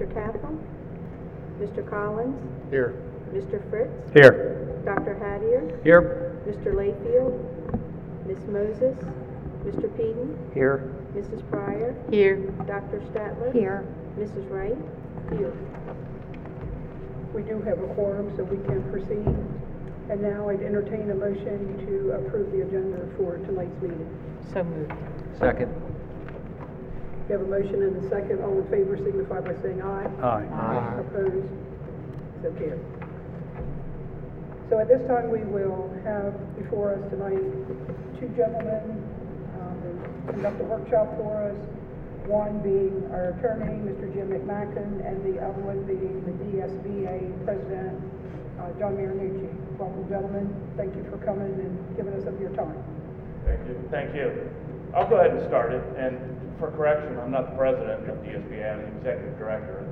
Mr. Capel? Mr. Collins? Here. Mr. Fritz? Here. Dr. Hattier? Here. Mr. Layfield? Ms. Moses? Mr. Peden? Here. Mrs. Pryor? Here. Dr. Statler? Here. Mrs. Wright? Here. We do have a quorum, so we can proceed. And now I'd entertain a motion to approve the agenda for tonight's meeting. So moved. Second. We have a motion and a second. All in favor signify by saying aye. Aye. Opposed? So carried. So at this time, we will have before us tonight two gentlemen um, that conduct a workshop for us. One being our attorney, Mr. Jim McMackin, and the other one being the DSBA president, uh, John Marinucci. Welcome, gentlemen. Thank you for coming and giving us of your time. Thank you. Thank you. I'll go ahead and start it, and for correction, I'm not the president of the I'm the executive director.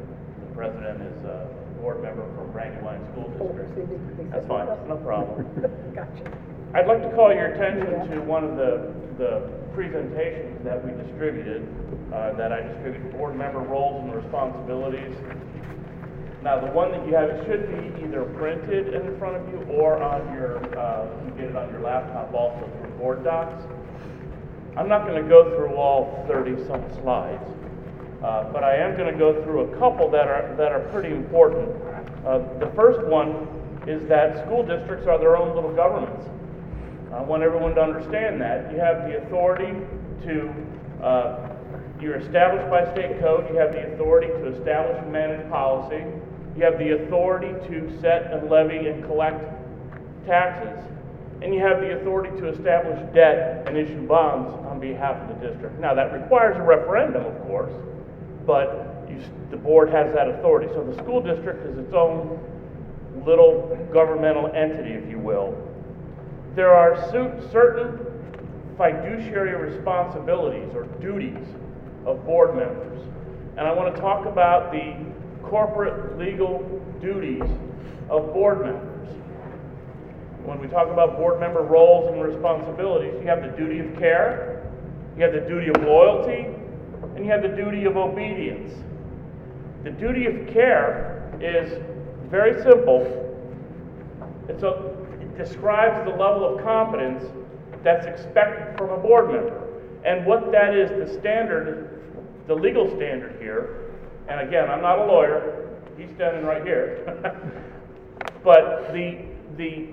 The president is a board member from Brandywine School Oh, District. they That's fine, no problem. Gotcha. I'd like to call your attention to one of the, the presentations that we distributed, uh, that I distributed, board member roles and responsibilities. Now, the one that you have, it should be either printed in front of you or on your, uh, you get it on your laptop also through Board Docs. I'm not gonna go through all thirty-some slides, uh, but I am gonna go through a couple that are, that are pretty important. Uh, the first one is that school districts are their own little governments. I want everyone to understand that. You have the authority to, uh, you're established by state code, you have the authority to establish and manage policy, you have the authority to set and levy and collect taxes, and you have the authority to establish debt and issue bonds on behalf of the district. Now, that requires a referendum, of course, but you, the board has that authority. So the school district is its own little governmental entity, if you will. There are cer- certain fiduciary responsibilities or duties of board members. And I want to talk about the corporate legal duties of board members. When we talk about board member roles and responsibilities, you have the duty of care, you have the duty of loyalty, and you have the duty of obedience. The duty of care is very simple. It's a, it describes the level of competence that's expected from a board member. And what that is, the standard, the legal standard here, and again, I'm not a lawyer, he's standing right here. But the, the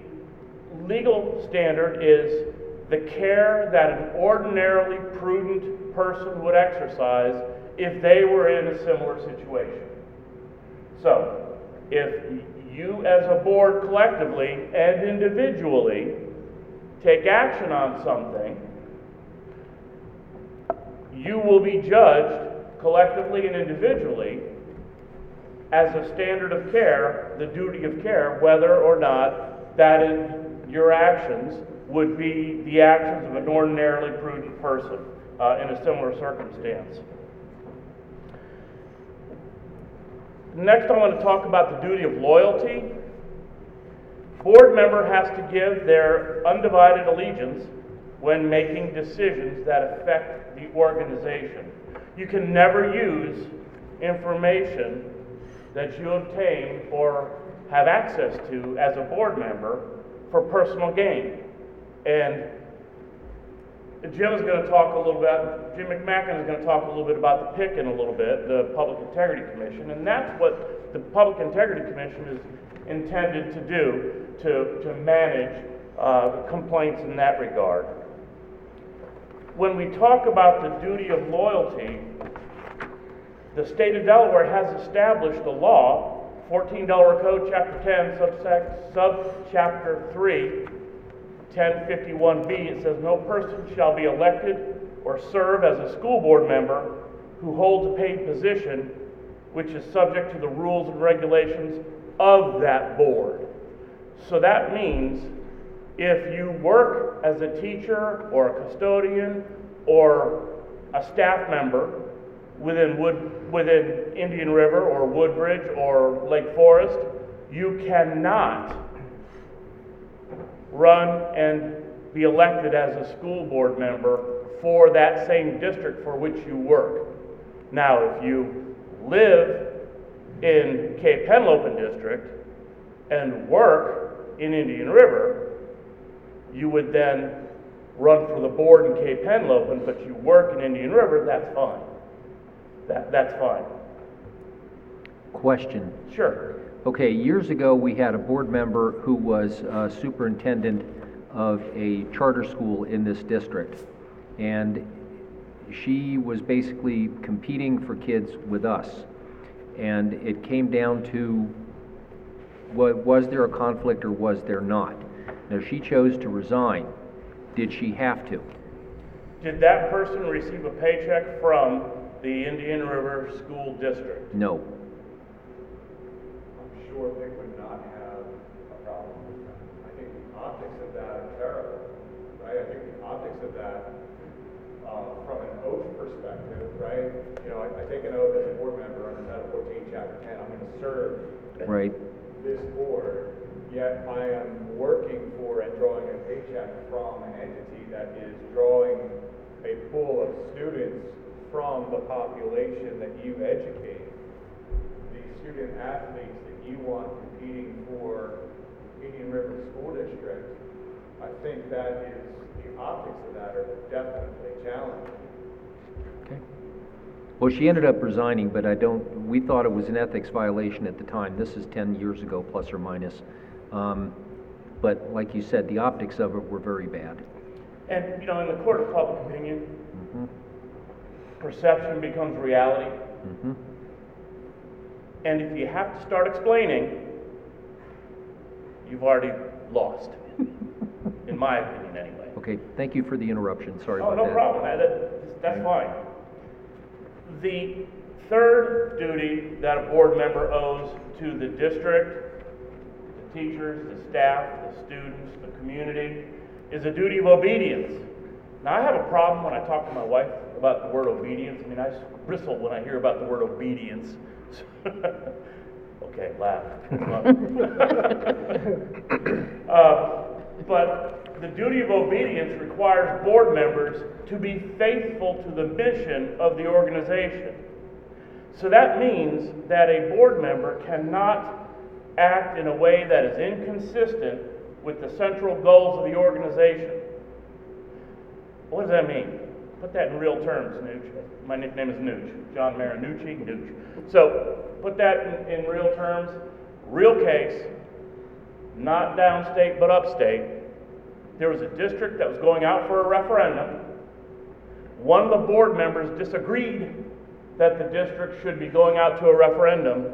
legal standard is the care that an ordinarily prudent person would exercise if they were in a similar situation. So, if you as a board collectively and individually take action on something, you will be judged collectively and individually as a standard of care, the duty of care, whether or not that is, your actions would be the actions of an ordinarily prudent person uh, in a similar circumstance. Next, I want to talk about the duty of loyalty. Board member has to give their undivided allegiance when making decisions that affect the organization. You can never use information that you obtain or have access to as a board member for personal gain. And Jim is going to talk a little bit, Jim McMackin is going to talk a little bit about the PIC in a little bit, the Public Integrity Commission, and that's what the Public Integrity Commission is intended to do, to, to manage uh, complaints in that regard. When we talk about the duty of loyalty, the state of Delaware has established a law, 14 Delaware Code, Chapter 10, subsect, subchapter 3, 1051B. It says, No person shall be elected or serve as a school board member who holds a paid position which is subject to the rules and regulations of that board. So that means if you work as a teacher or a custodian or a staff member within Wood, within Indian River or Woodbridge or Lake Forest, you cannot run and be elected as a school board member for that same district for which you work. Now, if you live in Cape Henlopen District and work in Indian River, you would then run for the board in Cape Henlopen, but you work in Indian River, that's fine. That, that's fine. Question. Sure. Okay, years ago, we had a board member who was uh, superintendent of a charter school in this district. And she was basically competing for kids with us. And it came down to, wa- was there a conflict or was there not? Now, she chose to resign. Did she have to? Did that person receive a paycheck from the Indian River School District? No. I'm sure they would not have a problem with that. I think the optics of that are terrible, right? I think the optics of that, uh, from an oath perspective, right? You know, I, I take an oath as a board member under Title fourteen, Chapter ten, I'm gonna serve Right? this board, yet I am working for and drawing a paycheck from an entity that is drawing a pool of students from the population that you educate the student athletes that you want competing for Indian River School District, I think that is, the optics of that are definitely challenging. Okay. Well, she ended up resigning, but I don't, we thought it was an ethics violation at the time. This is 10 years ago, plus or minus. Um, But like you said, the optics of it were very bad. And, you know, in the court of public opinion, Mhm, perception becomes reality. mhm. And if you have to start explaining, you've already lost, in my opinion anyway. Okay, thank you for the interruption, sorry Oh, about no that. problem, That- that- that's fine. The third duty that a board member owes to the district, the teachers, the staff, the students, the community, is a duty of obedience. Now, I have a problem when I talk to my wife about the word obedience. I mean, I bristle when I hear about the word obedience. Okay, laugh. Uh, But the duty of obedience requires board members to be faithful to the mission of the organization. So that means that a board member cannot act in a way that is inconsistent with the central goals of the organization. What does that mean? Put that in real terms, Nooch. My nickname is Nooch, John Marinucci, Nooch. So, put that in, in real terms. Real case, not downstate but upstate. There was a district that was going out for a referendum. One of the board members disagreed that the district should be going out to a referendum,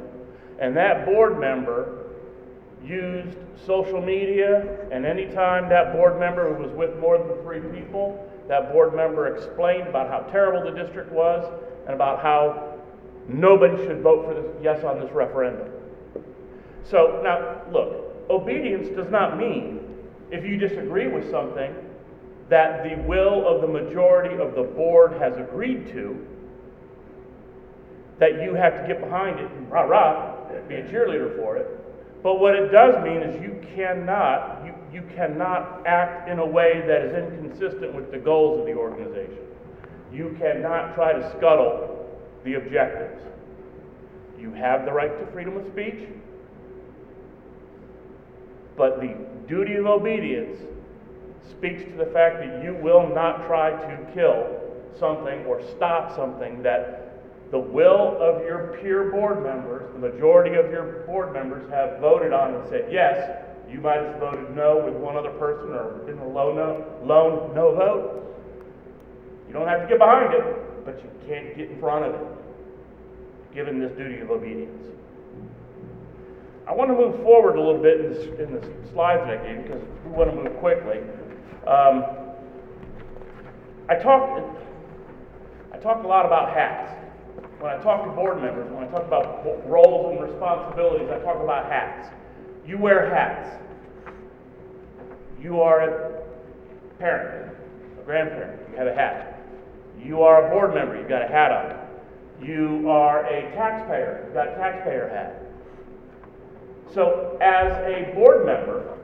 and that board member used social media, and anytime that board member was with more than three people, that board member explained about how terrible the district was and about how nobody should vote for this, yes on this referendum. So now, look, obedience does not mean if you disagree with something that the will of the majority of the board has agreed to, that you have to get behind it and rah rah, be a cheerleader for it. But what it does mean is you cannot, you, you cannot act in a way that is inconsistent with the goals of the organization. You cannot try to scuttle the objectives. You have the right to freedom of speech, but the duty of obedience speaks to the fact that you will not try to kill something or stop something that the will of your peer board members, the majority of your board members have voted on and said yes. You might have voted no with one other person or been a low no, lone no vote. You don't have to get behind it, but you can't get in front of it, given this duty of obedience. I want to move forward a little bit in the, in the slides that I gave because we want to move quickly. Um, I talk, I talk a lot about hats. When I talk to board members, when I talk about roles and responsibilities, I talk about hats. You wear hats. You are a parent, a grandparent, you have a hat. You are a board member, you've got a hat on. You are a taxpayer, you've got a taxpayer hat. So, as a board member,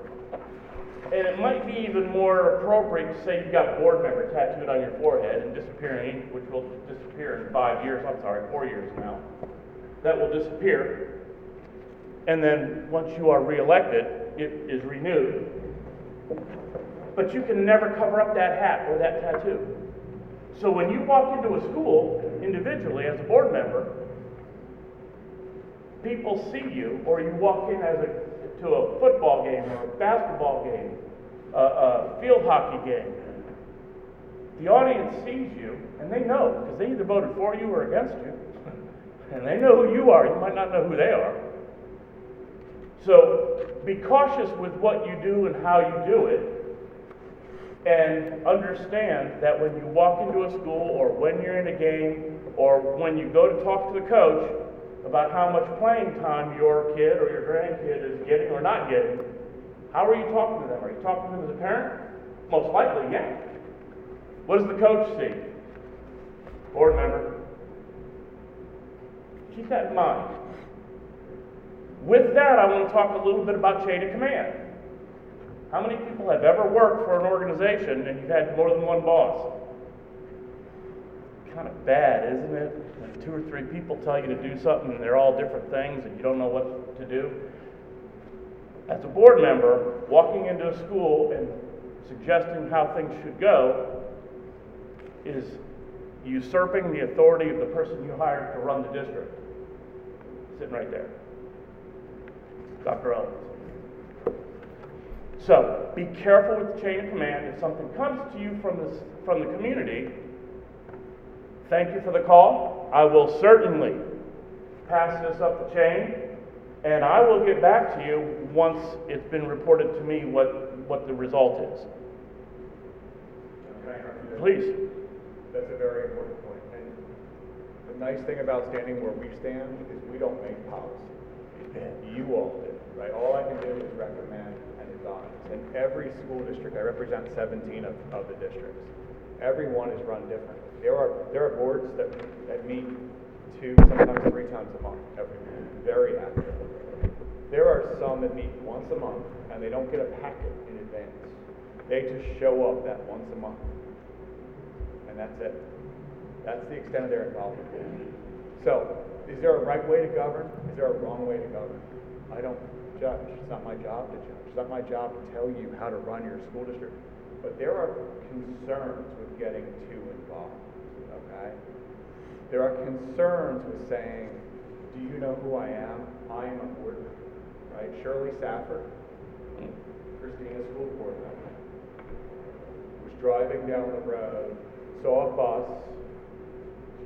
and it might be even more appropriate to say you've got board member tattooed on your forehead and disappearing, which will disappear in five years, I'm sorry, four years now. that will disappear. And then, once you are reelected, it is renewed. But you can never cover up that hat or that tattoo. So when you walk into a school individually as a board member, people see you, or you walk in as a, to a football game or a basketball game, a, a field hockey game. The audience sees you, and they know, because they either voted for you or against you. And they know who you are, you might not know who they are. So be cautious with what you do and how you do it. And understand that when you walk into a school or when you're in a game or when you go to talk to the coach about how much playing time your kid or your grandkid is getting or not getting, how are you talking to them? Are you talking to them as a parent? Most likely, yeah. What does the coach see? Board member. Keep that in mind. With that, I want to talk a little bit about chain of command. How many people have ever worked for an organization and you've had more than one boss? Kind of bad, isn't it? When two or three people tell you to do something and they're all different things and you don't know what to do. As a board member, walking into a school and suggesting how things should go is usurping the authority of the person you hired to run the district. Sitting right there. Dr. Owens. So be careful with the chain of command. If something comes to you from the, from the community, thank you for the call. I will certainly pass this up the chain, and I will get back to you once it's been reported to me what, what the result is. Can I interrupt you there? Please. That's a very important point. And the nice thing about standing where we stand is we don't make policy. You all do, right? All I can do is recommend and advise. In every school district, I represent 17 of, of the districts. Every one is run different. There are, there are boards that, that meet two, sometimes three times a month, every, very active. There are some that meet once a month and they don't get a packet in advance. They just show up that once a month. And that's it. That's the extent of their involvement. So, is there a right way to govern? Is there a wrong way to govern? I don't judge. It's not my job to judge. It's not my job to tell you how to run your school district. But there are concerns with getting too involved, okay? There are concerns with saying, do you know who I am? I am a board member, right? Shirley Safford, Christina School Board member, was driving down the road, saw a bus,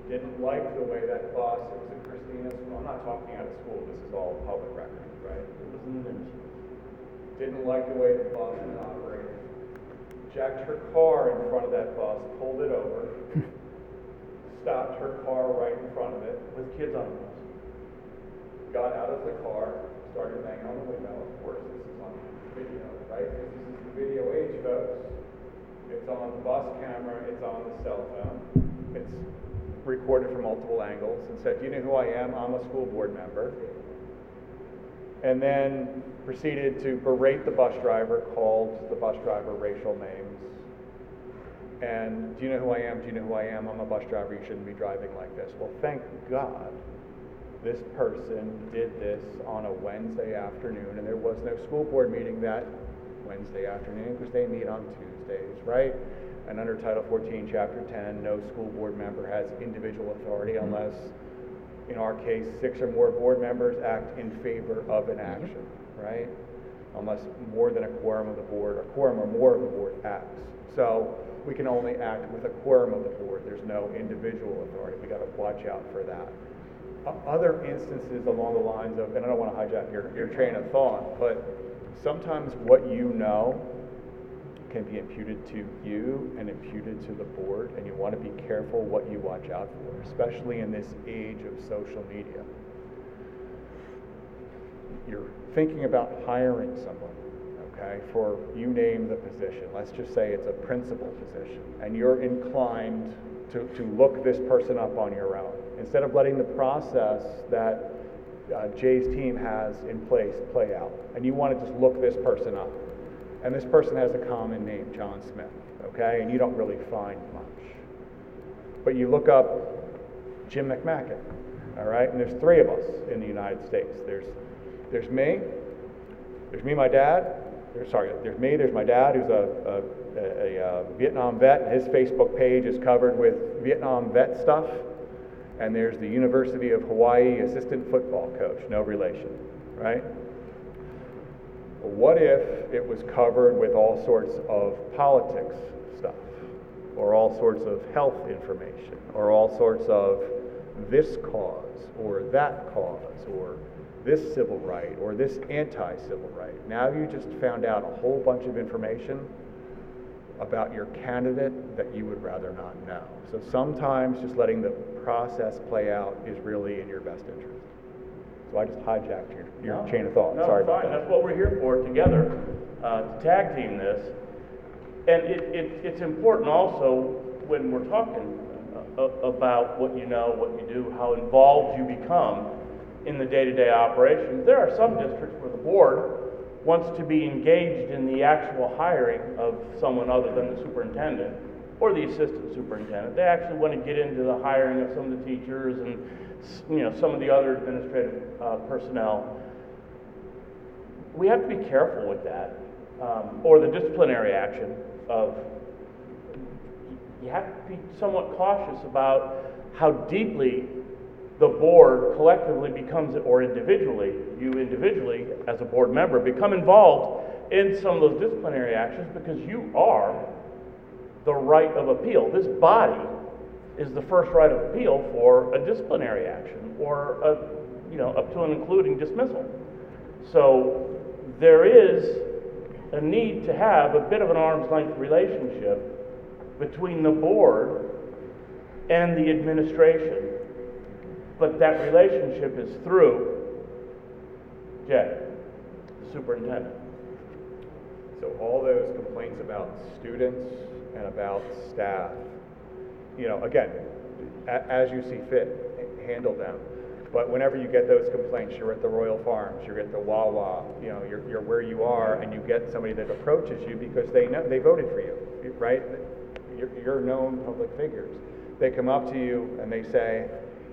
didn't like the way that bus, it was at Christina's, I'm not talking out of school, this is all public record, right? It was in the news. Didn't like the way the bus was operated. Jacked her car in front of that bus, pulled it over, stopped her car right in front of it, With kids on the bus. got out of the car, started banging on the window. Of course, this is on video, right? Because this is the video age, folks. It's on the bus camera, it's on the cell phone. It's recorded from multiple angles and said, Do you know who I am? I'm a school board member. And then proceeded to berate the bus driver, called the bus driver racial names. And do you know who I am? Do you know who I am? I'm a bus driver. You shouldn't be driving like this. Well, thank God this person did this on a Wednesday afternoon, and there was no school board meeting that Wednesday afternoon because they meet on Tuesdays, right? And under Title 14, Chapter 10, no school board member has individual authority mm-hmm. unless, in our case, six or more board members act in favor of an mm-hmm. action, right? Unless more than a quorum of the board, a quorum or more of the board acts. So we can only act with a quorum of the board. There's no individual authority. We got to watch out for that. O- Other instances along the lines of, and I don't want to hijack your, your train of thought, but sometimes what you know can be imputed to you and imputed to the board, and you want to be careful what you watch out for, especially in this age of social media. You're thinking about hiring someone, okay, for you name the position. Let's just say it's a principal position, and you're inclined to, to look this person up on your own. Instead of letting the process that uh, Jay's team has in place play out, and you want to just look this person up. And this person has a common name, John Smith, okay, and you don't really find much. But you look up Jim McMackin, all right? And there's three of us in the United States. There's, there's me, there's me, my dad, there's, sorry, there's me, there's my dad, who's a, a, a, a uh, Vietnam vet, and his Facebook page is covered with Vietnam vet stuff. And there's the University of Hawaii assistant football coach, no relation, right? What if it was covered with all sorts of politics stuff, or all sorts of health information, or all sorts of this cause, or that cause, or this civil right, or this anti civil right? Now you just found out a whole bunch of information about your candidate that you would rather not know. So sometimes just letting the process play out is really in your best interest. So I just hijacked your, your No, chain of thought. No, Sorry about fine. that. That's what we're here for, together, uh, to tag team this. And it, it, it's important also, when we're talking uh, about what you know, what you do, how involved you become in the day-to-day operations. There are some districts where the board wants to be engaged in the actual hiring of someone other than the superintendent or the assistant superintendent. They actually want to get into the hiring of some of the teachers and, you know, some of the other administrative uh, personnel. We have to be careful with that, um, or the disciplinary action of, you have to be somewhat cautious about how deeply the board collectively becomes, or individually, you individually, as a board member, become involved in some of those disciplinary actions because you are the right of appeal. This body is the first right of appeal for a disciplinary action or a, you know, up to and including dismissal. So there is a need to have a bit of an arm's length relationship between the board and the administration. But that relationship is through Jay, the superintendent. So all those complaints about students and about staff, you know, again, a- as you see fit, handle them. But whenever you get those complaints, you're at the Royal Farms, you're at the Wawa, you know, you're, you're where you are, and you get somebody that approaches you because they know, they voted for you, right? You're, you're known public figures. They come up to you and they say,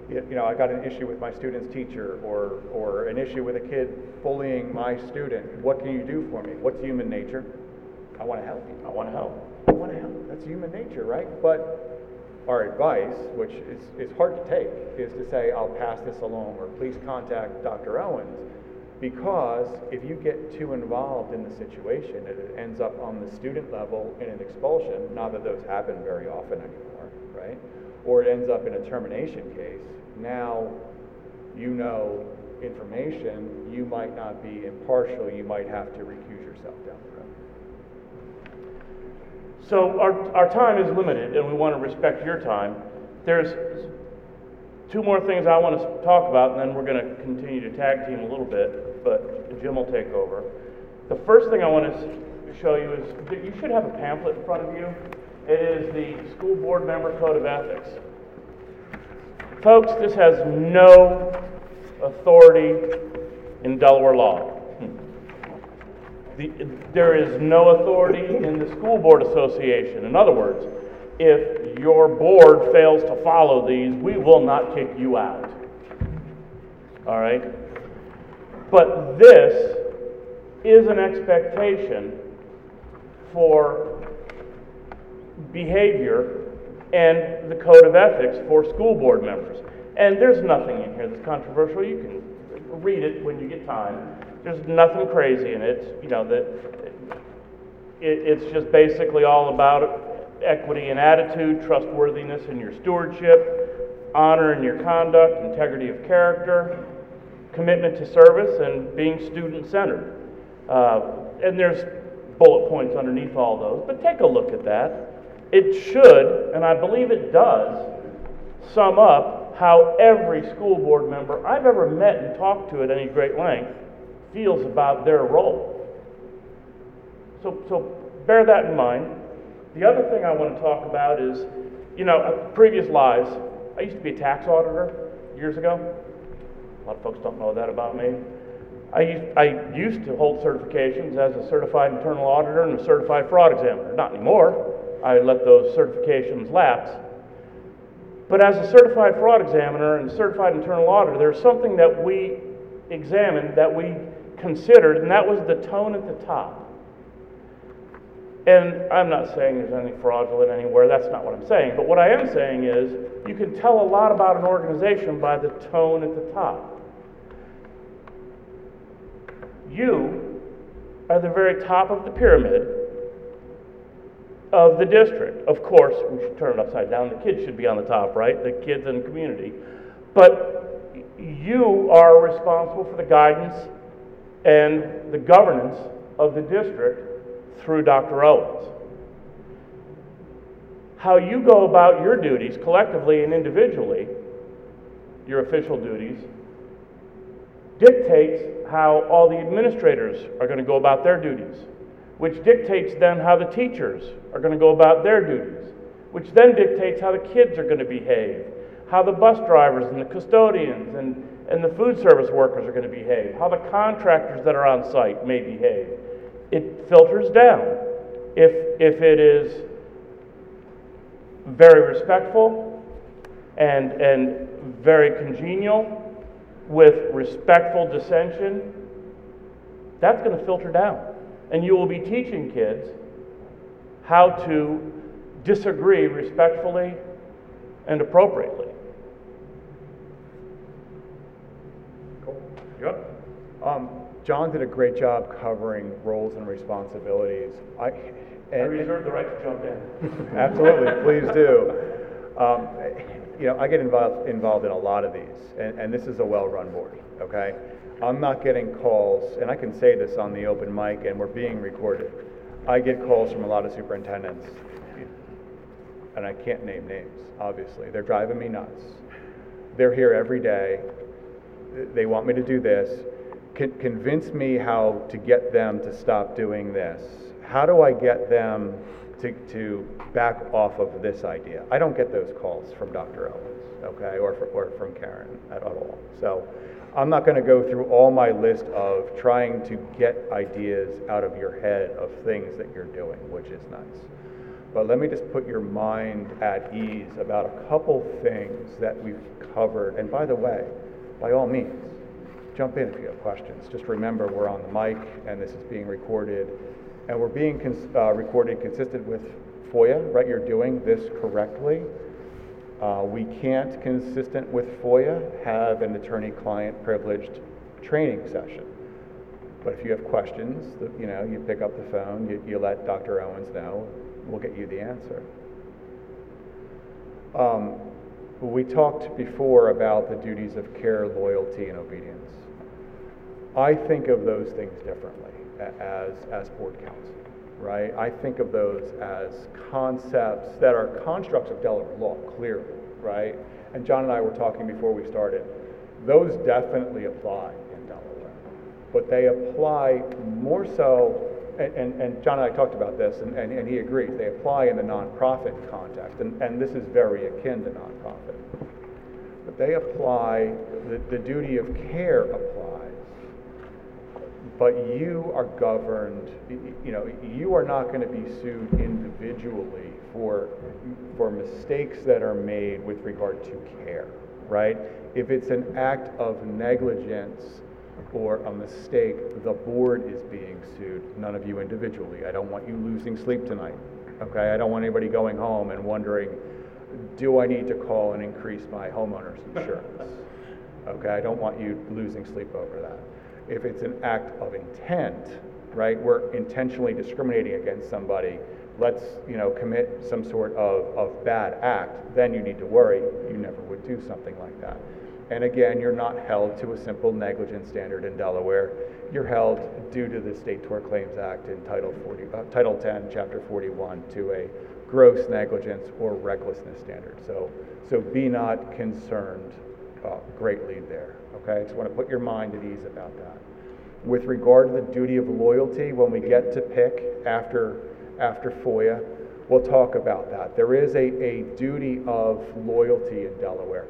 you you know, I got an issue with my student's teacher, or, or an issue with a kid bullying my student. What can you do for me? What's human nature? I want to help you. I want to help. I want to help. That's human nature, right? But our advice, which is, is hard to take, is to say, I'll pass this along, or please contact Dr. Owens. Because if you get too involved in the situation it ends up on the student level in an expulsion, not that those happen very often anymore, right? Or it ends up in a termination case, now you know information, you might not be impartial, you might have to recuse yourself down the road. So our, our time is limited, and we want to respect your time. There's two more things I want to talk about, and then we're going to continue to tag team a little bit, but Jim will take over. The first thing I want to show you is that you should have a pamphlet in front of you. It is the School Board Member Code of Ethics. Folks, this has no authority in Delaware law. The, there is no authority in the school board association. In other words, if your board fails to follow these, we will not kick you out. All right? But this is an expectation for behavior and the code of ethics for school board members. And there's nothing in here that's controversial. You can read it when you get time. There's nothing crazy in it, you know, that it, it's just basically all about equity and attitude, trustworthiness in your stewardship, honor in your conduct, integrity of character, commitment to service, and being student-centered. Uh, and there's bullet points underneath all those, but take a look at that. It should, and I believe it does, sum up how every school board member I've ever met and talked to at any great length feels about their role. So, so bear that in mind. The other thing I want to talk about is, you know, uh, previous lives. I used to be a tax auditor years ago. A lot of folks don't know that about me. I used, I used to hold certifications as a certified internal auditor and a certified fraud examiner. Not anymore. I let those certifications lapse. But as a certified fraud examiner and certified internal auditor, there's something that we examine that we considered, and that was the tone at the top. And I'm not saying there's anything fraudulent anywhere, that's not what I'm saying. But what I am saying is, you can tell a lot about an organization by the tone at the top. You are the very top of the pyramid of the district. Of course, we should turn it upside down. The kids should be on the top, right? The kids and the community. But you are responsible for the guidance and the governance of the district through Dr. Owens. How you go about your duties collectively and individually, your official duties, dictates how all the administrators are going to go about their duties, which dictates then how the teachers are going to go about their duties, which then dictates how the kids are going to behave, how the bus drivers and the custodians and, and the food service workers are going to behave, how the contractors that are on site may behave. It filters down. If, if it is very respectful and, and very congenial with respectful dissension, that's going to filter down. And you will be teaching kids how to disagree respectfully and appropriately. Yep. Um, John did a great job covering roles and responsibilities. I, I reserve the right to jump in. Absolutely, please do. Um, You know, I get involved, involved in a lot of these, and, and this is a well-run board, okay? I'm not getting calls, and I can say this on the open mic, and we're being recorded. I get calls from a lot of superintendents, and I can't name names, obviously. They're driving me nuts. They're here every day. They want me to do this. Con- Convince me how to get them to stop doing this. How do I get them to, to back off of this idea? I don't get those calls from Dr. Owens, okay, or, fr- or from Karen at all. So I'm not going to go through all my list of trying to get ideas out of your head of things that you're doing, which is nice. But let me just put your mind at ease about a couple things that we've covered. And by the way, by all means, jump in if you have questions. Just remember, we're on the mic and this is being recorded. And we're being cons- uh, recorded consistent with FOIA, right? You're doing this correctly. Uh, we can't, consistent with FOIA, have an attorney-client privileged training session. But if you have questions, you know, you pick up the phone, you, you let Dr. Owens know, we'll get you the answer. Um, we talked before about the duties of care, loyalty, and obedience. I think of those things differently as, as board counsel, right? I think of those as concepts that are constructs of Delaware law, clearly, right? And John and I were talking before we started. Those definitely apply in Delaware, but they apply more so, and, and, John and I talked about this, and, and, and he agrees, they apply in the nonprofit context, and, and this is very akin to nonprofit. But they apply, the, the duty of care applies but you are governed, you know, you are not going to be sued individually for, for mistakes that are made with regard to care, right? If it's an act of negligence or a mistake, the board is being sued, none of you individually. I don't want you losing sleep tonight, okay? I don't want anybody going home and wondering, do I need to call and increase my homeowner's insurance? Okay, I don't want you losing sleep over that. If it's an act of intent, right, we're intentionally discriminating against somebody, let's, you know, commit some sort of, of bad act, then you need to worry, you never would do something like that. And again, you're not held to a simple negligence standard in Delaware. You're held due to the State Tort Claims Act in Title 40, uh, Title 10, Chapter 41, to a gross negligence or recklessness standard. So, so be not concerned uh, greatly there. Okay, just want to put your mind at ease about that. With regard to the duty of loyalty, when we get to PIC after after FOIA, we'll talk about that. There is a, a duty of loyalty in Delaware.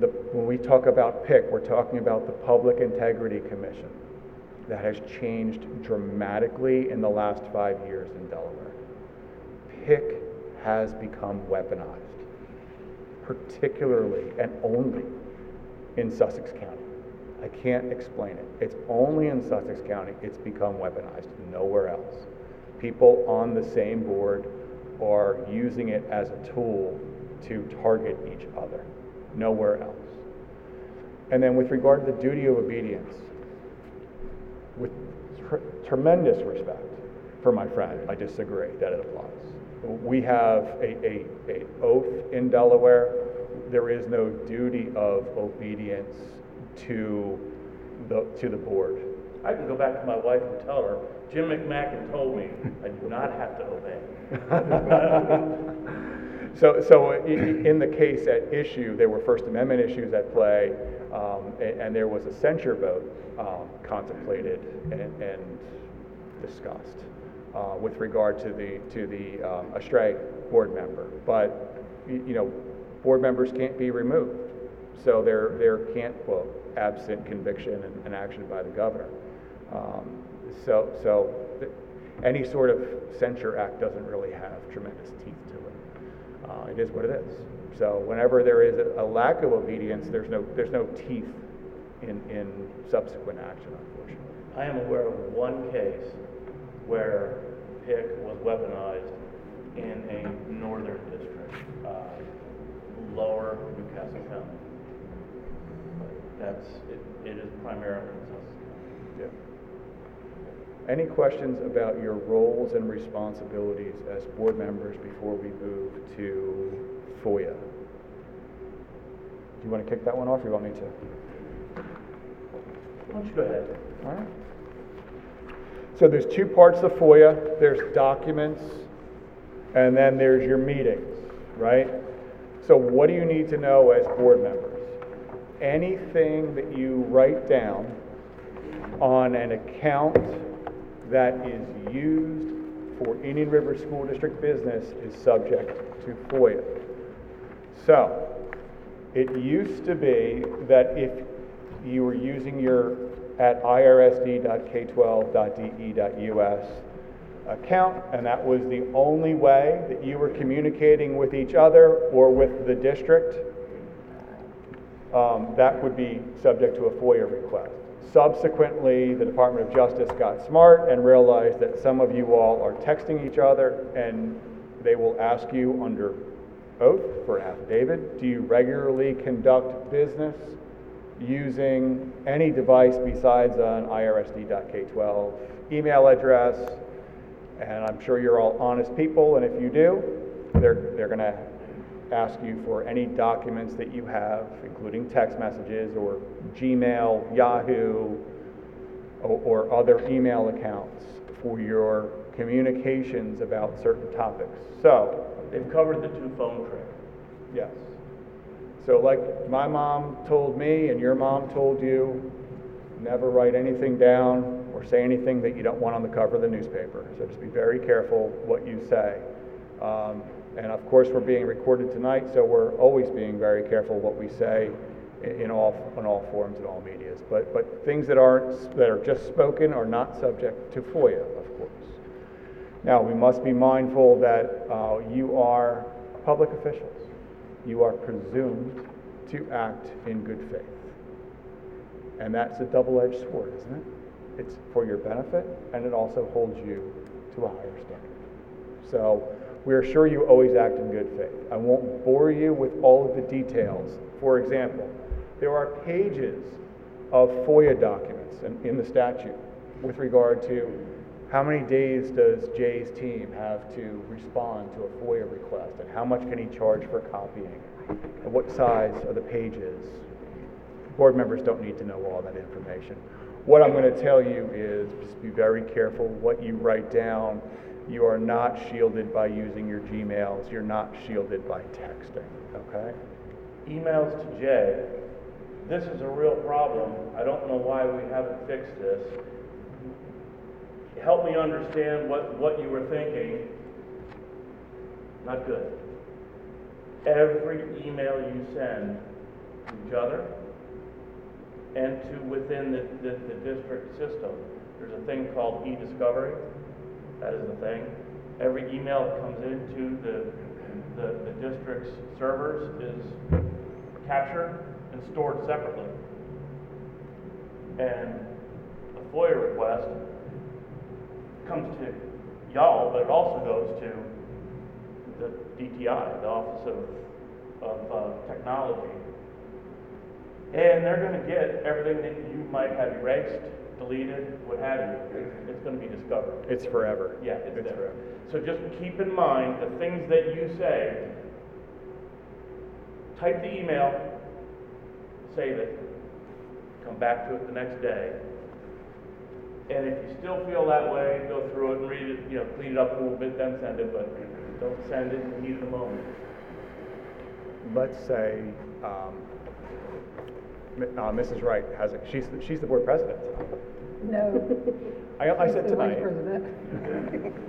The, when we talk about PIC, we're talking about the Public Integrity Commission that has changed dramatically in the last five years in Delaware. PIC has become weaponized. particularly and only in Sussex County. I can't explain it. It's only in Sussex County it's become weaponized, nowhere else. People on the same board are using it as a tool to target each other, nowhere else. And then with regard to the duty of obedience, with tr- tremendous respect for my friend, I disagree that it applies. We have a, a, a oath in Delaware. There is no duty of obedience to the, to the board. I can go back to my wife and tell her, Jim McMackin told me I do not have to obey. So, so in the case at issue, there were First Amendment issues at play, um, a- and there was a censure vote um, contemplated and, and discussed uh, with regard to the, to the um, board member. But, you know, board members can't be removed. So there, there can't, well, absent conviction and, and action by the governor. Um, So, so any sort of censure act doesn't really have tremendous teeth. Uh, It is what it is. So whenever there is a- lack of obedience, there's no, there's no teeth in, in subsequent action, unfortunately. I am aware of one case where PIC was weaponized in a northern district, uh, lower New Castle County. But That's, it, it is primarily in Sussex County. Yeah. Any questions about your roles and responsibilities as board members before we move to FOIA? Do you want to kick that one off, or you want me to? Why don't you go ahead? All right. So there's two parts of FOIA. There's documents, and then there's your meetings, right? So what do you need to know as board members? Anything that you write down on an account that is used for Indian River School District business is subject to FOIA. So, it used to be that if you were using your at irsd.k12.de.us account, and that was the only way that you were communicating with each other or with the district, um, that would be subject to a FOIA request. Subsequently, the Department of Justice got smart and realized that some of you all are texting each other, and they will ask you under oath for an affidavit, do you regularly conduct business using any device besides an irsd.k12 email address? And I'm sure you're all honest people, and if you do, they're, they're going to ask you for any documents that you have, including text messages or Gmail, Yahoo, or, or other email accounts for your communications about certain topics. So, They've covered the two phone trick. Yes. So like my mom told me and your mom told you, never write anything down or say anything that you don't want on the cover of the newspaper. So just be very careful what you say. Um, and of course, we're being recorded tonight, so we're always being very careful what we say in all, in all forms and all medias. But, but things that aren't, that are just spoken are not subject to FOIA, of course. Now, we must be mindful that uh, you are public officials. You are presumed to act in good faith. And that's a double-edged sword, isn't it? It's for your benefit, and it also holds you to a higher standard. So, we are sure you always act in good faith. I won't bore you with all of the details. For example, there are pages of FOIA documents in, in the statute with regard to how many days does Jay's team have to respond to a FOIA request, and how much can he charge for copying, and what size are the pages. Board members don't need to know all that information. What I'm going to tell you is just be very careful what you write down. You are not shielded by using your Gmails. You're not shielded by texting, okay? Emails to Jay, this is a real problem. I don't know why we haven't fixed this. Help me understand what, what you were thinking. Not good. Every email you send to each other and to within the, the, the district system, there's a thing called e-discovery. That is the thing. Every email that comes into the the, the district's servers is captured and stored separately. And a FOIA request comes to y'all, but it also goes to the DTI, the Office of, of uh, Technology. And they're gonna get everything that you might have erased, deleted, what have you. It's gonna be discovered. It's forever. Yeah, it's there. forever. So just keep in mind the things that you say. Type the email, save it, come back to it the next day. And if you still feel that way, go through it and read it, you know, clean it up a little bit, then send it, but don't send it in the heat of the moment. Let's say, um, uh, Mrs. Wright has a, she's, she's the board president. No. I, I said. Vice tonight. President.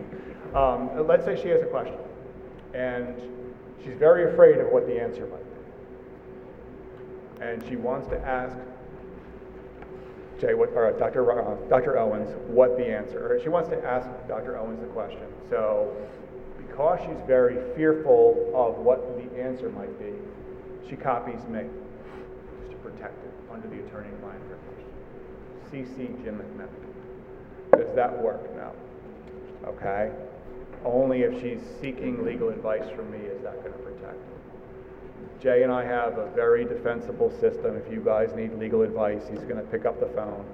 Um, let's say she has a question, and she's very afraid of what the answer might be. And she wants to ask Jay, what, or Dr. Ro- uh, Dr. Owens, what the answer, or she wants to ask Dr. Owens the question. So, because she's very fearful of what the answer might be, she copies me, just to protect it, under the attorney-client privilege. CC Jim McMackin. Does that work? No. Okay? Only if she's seeking legal advice from me is that gonna protect her. Jay and I have a very defensible system. If you guys need legal advice, he's gonna pick up the phone.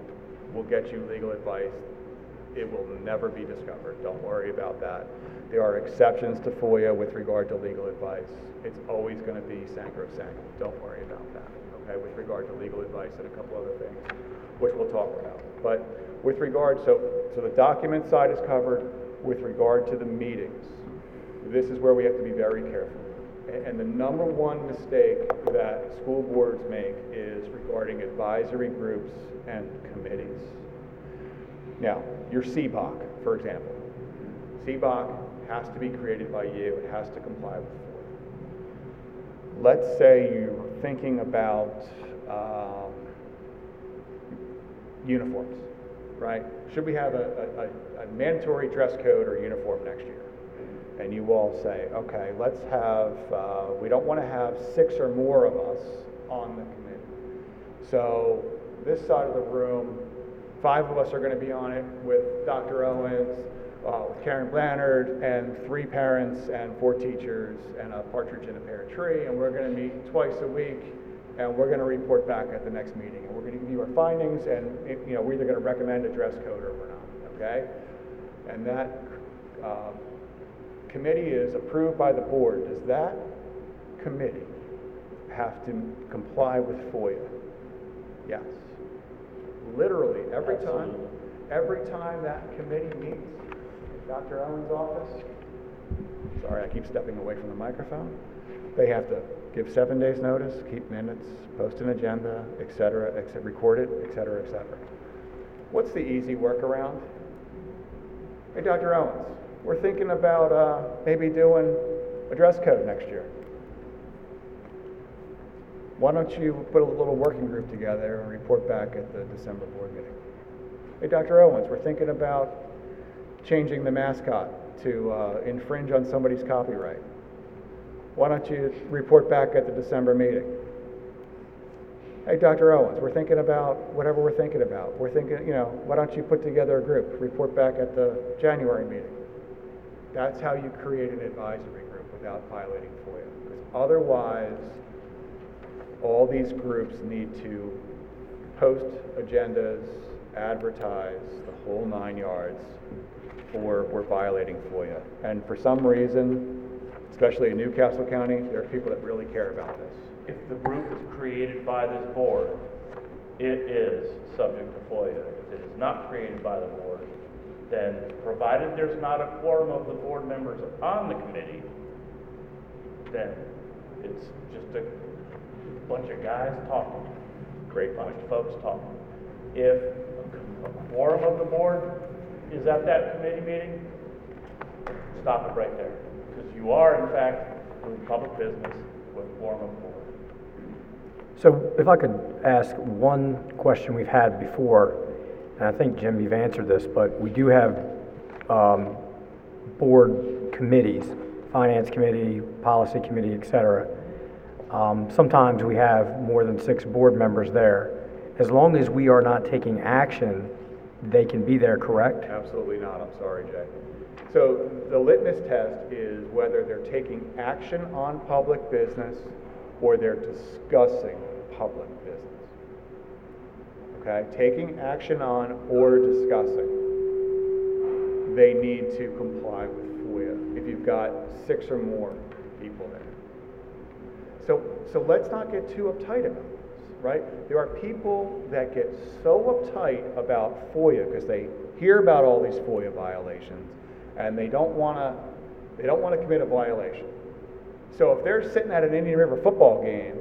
We'll get you legal advice. It will never be discovered. Don't worry about that. There are exceptions to FOIA with regard to legal advice. It's always gonna be sacrosanct. Don't worry about that, okay, with regard to legal advice and a couple other things, which we'll talk about. But with regard, so, so the document side is covered. With regard to the meetings, this is where we have to be very careful. A- And the number one mistake that school boards make is regarding advisory groups and committees. Now, your CBOC, for example. CBOC has to be created by you, it has to comply with FOIA. Let's say you're thinking about um, uniforms, right? Should we have a, a- a, mandatory dress code or uniform next year? And you all say, okay, let's have, uh, we don't want to have six or more of us on the committee. So this side of the room, five of us are going to be on it with Dr. Owens, uh, with Karen Blanchard, and three parents and four teachers and a partridge in a pear tree, and we're going to meet twice a week, and we're going to report back at the next meeting, and we're going to give you our findings, and, you know, we're either going to recommend a dress code or we're not, okay? And that, uh, committee is approved by the board, does that committee have to comply with FOIA? Yes. Literally, every time, every time that committee meets Dr. Owens' office, sorry, I keep stepping away from the microphone, they have to give seven days' notice, keep minutes, post an agenda, et cetera, et cetera, record it, et cetera, et cetera. What's the easy workaround? Hey, Dr. Owens, we're thinking about uh, maybe doing a dress code next year. Why don't you put a little working group together and report back at the December board meeting? Hey, Dr. Owens, we're thinking about changing the mascot to uh, infringe on somebody's copyright. Why don't you report back at the December meeting? Hey, Dr. Owens, we're thinking about whatever we're thinking about. We're thinking, you know, why don't you put together a group, report back at the January meeting? That's how you create an advisory group without violating FOIA. Because otherwise, all these groups need to post agendas, advertise, the whole nine yards, or we're violating FOIA. And for some reason, especially in New Castle County, there are people that really care about this. If the group is created by this board, it is subject to FOIA. If it is not created by the board, then provided there's not a quorum of the board members on the committee, then it's just a bunch of guys talking. Great Bunch of folks talking. If a quorum of the board is at that committee meeting, stop it right there. Because you are in fact doing public business with quorum of the board. So if I could ask one question we've had before, and I think, Jim, you've answered this, but we do have um, board committees. finance committee, policy committee, et cetera. Um, Sometimes we have more than six board members there. As long as we are not taking action, they can be there, correct? Absolutely not, I'm sorry, Jay. So the litmus test is whether they're taking action on public business or they're discussing public business. Okay, taking action on or discussing. They need to comply with FOIA if you've got six or more people there. So, so let's not get too uptight about this, right? There are people that get so uptight about FOIA because they hear about all these FOIA violations and they don't want to, they don't want to commit a violation. So if they're sitting at an Indian River football game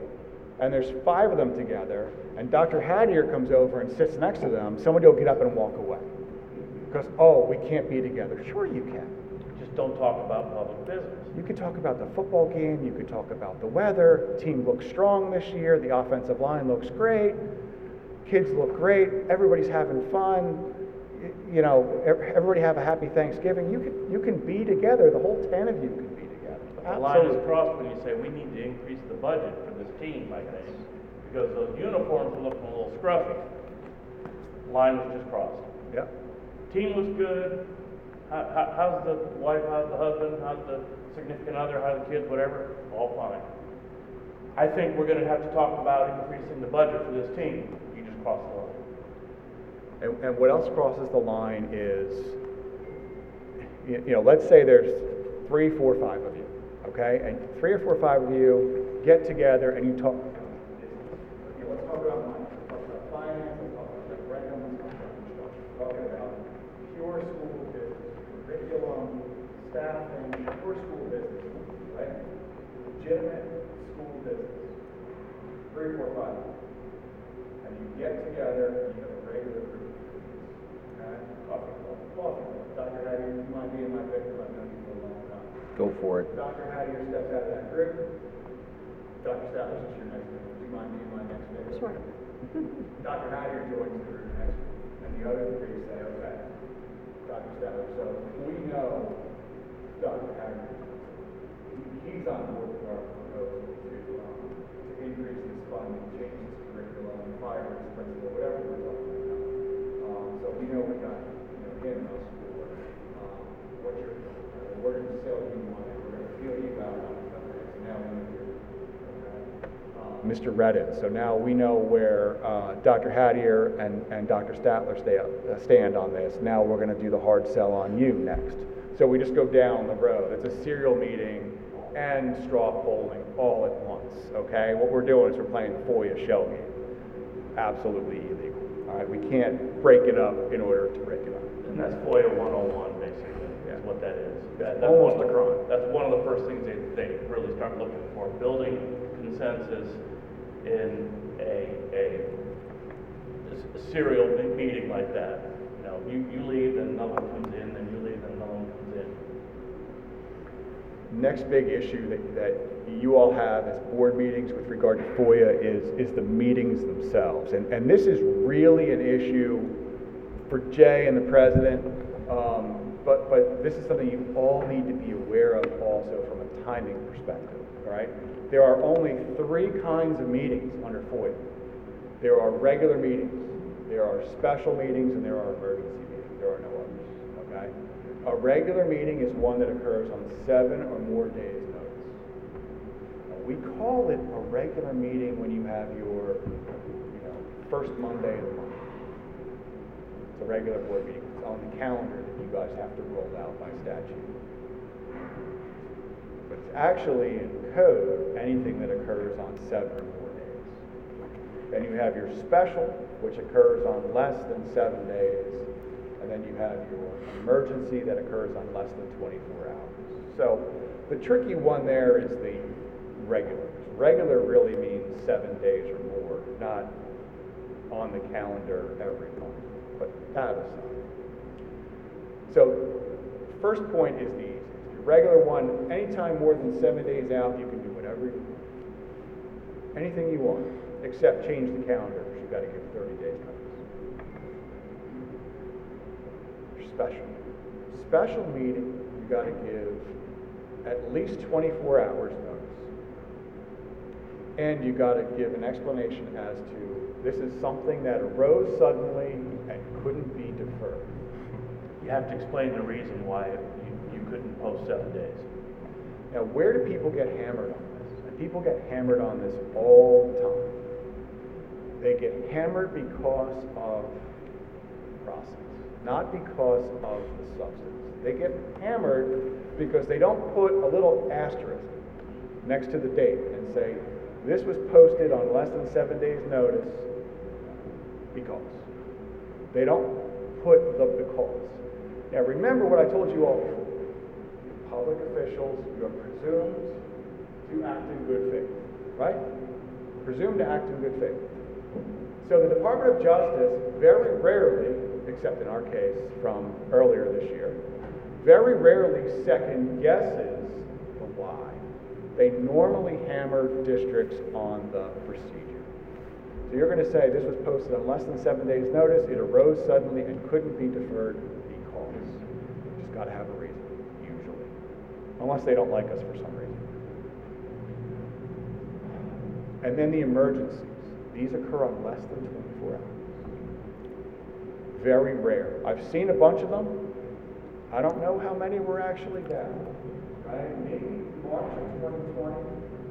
and there's five of them together and Dr. Hattier comes over and sits next to them, somebody will get up and walk away. Because, oh, we can't be together. Sure you can. Just don't talk about public business. You could talk about the football game, you could talk about the weather, team looks strong this year, the offensive line looks great, kids look great, everybody's having fun, you know, everybody have a happy Thanksgiving. You can, you can be together, the whole ten of you can be together. The line is crossed when you say, we need to increase the budget for this team, I think, because those uniforms are looking a little scruffy. Line was just crossed. Yep. Team was good. How, how, how's the wife, how's the husband, how's the significant other, how the kids, whatever? All fine. I think we're gonna have to talk about increasing the budget for this team. You just crossed the line. And, and what else crosses the line is, you, know, let's say there's three, four, five of you, okay? And three or four, or five of you get together and you talk. You know, let's talk about money, let's talk about finance, let's talk about let's talk about pure school business, curriculum, staffing, pure school business, right? Legitimate school business. Three, four, five and you get together, and you have a regular? Coffee club. Coffee club. Dr. Hattier, you might be in my victim, I've known you for a long time. Go for it. Dr. Hattier steps out of that group. Dr. Statler is your next victim. Do you mind being my next victim? Sure. Dr. Hattier joins the group next, and the other three say, okay, Dr. Statler, so we know Dr. Hattier, he's on board with our proposal to, um, to increase this funding, change this curriculum, fire this principal, whatever we're talking about. Um, so we know we got, you in um, what you're, uh, we're gonna sell you on it, we're gonna feel you it, so now know? Mr. Reddit. So now we know where uh, Dr. Hattier and, and Dr. Statler stay, uh, stand on this. Now we're going to do the hard sell on you next. So we just go down the road. It's a serial meeting and straw polling all at once, okay? What we're doing is we're playing the FOIA shell game. Absolutely illegal, all right? We can't break it up in order to break it up. That's FOIA 101, basically, is what that is. That- Almost That's one of a the, crime. that's one of the first things they, they really start looking for, building consensus in a a serial me- meeting like that. You know, you, you leave, then another one comes in, then you leave, then another one comes in. Next big issue that, that you all have as board meetings with regard to FOIA is, is the meetings themselves. And, and this is really an issue for Jay and the president, um, but, but this is something you all need to be aware of also from a timing perspective, all right? There are only three kinds of meetings under FOIA. There are regular meetings, there are special meetings, and there are emergency meetings. There are no others, okay? A regular meeting is one that occurs on seven or more days' notice. Now, We call it a regular meeting when you have your, you know, first Monday of the month. A regular board meeting. It's on the calendar that you guys have to roll out by statute. But it's actually in code, anything that occurs on seven or more days. Then you have your special, which occurs on less than seven days. And then you have your emergency that occurs on less than 24 hours. So the tricky one there is the regular. Regular really means seven days or more, not on the calendar every month. Aside. So first point is the easiest. Your regular one, anytime more than seven days out, you can do whatever, you want. anything you want, except change the calendar, because you've got to give 30 days notice. Your special. Special meeting, you've got to give at least twenty-four hours notice. And you gotta give an explanation as to, this is something that arose suddenly couldn't be deferred. You have to explain the reason why you, you couldn't post seven days. Now, where do people get hammered on this? And people get hammered on this all the time. They get hammered because of process, not because of the substance. They get hammered because they don't put a little asterisk next to the date and say, this was posted on less than seven days' notice because. They don't put the because. Now, remember what I told you all before. Public officials, you are presumed to act in good faith, right? Presumed to act in good faith. So the Department of Justice very rarely, except in our case from earlier this year, very rarely second guesses the why. They normally hammer districts on the procedure. So you're going to say this was posted on less than seven days' notice, it arose suddenly and couldn't be deferred because. You just got to have a reason, usually. Unless they don't like us for some reason. And then the emergencies. These occur on less than 24 hours. Very rare. I've seen a bunch of them. I don't know how many were actually down. Right? Maybe March of 2020,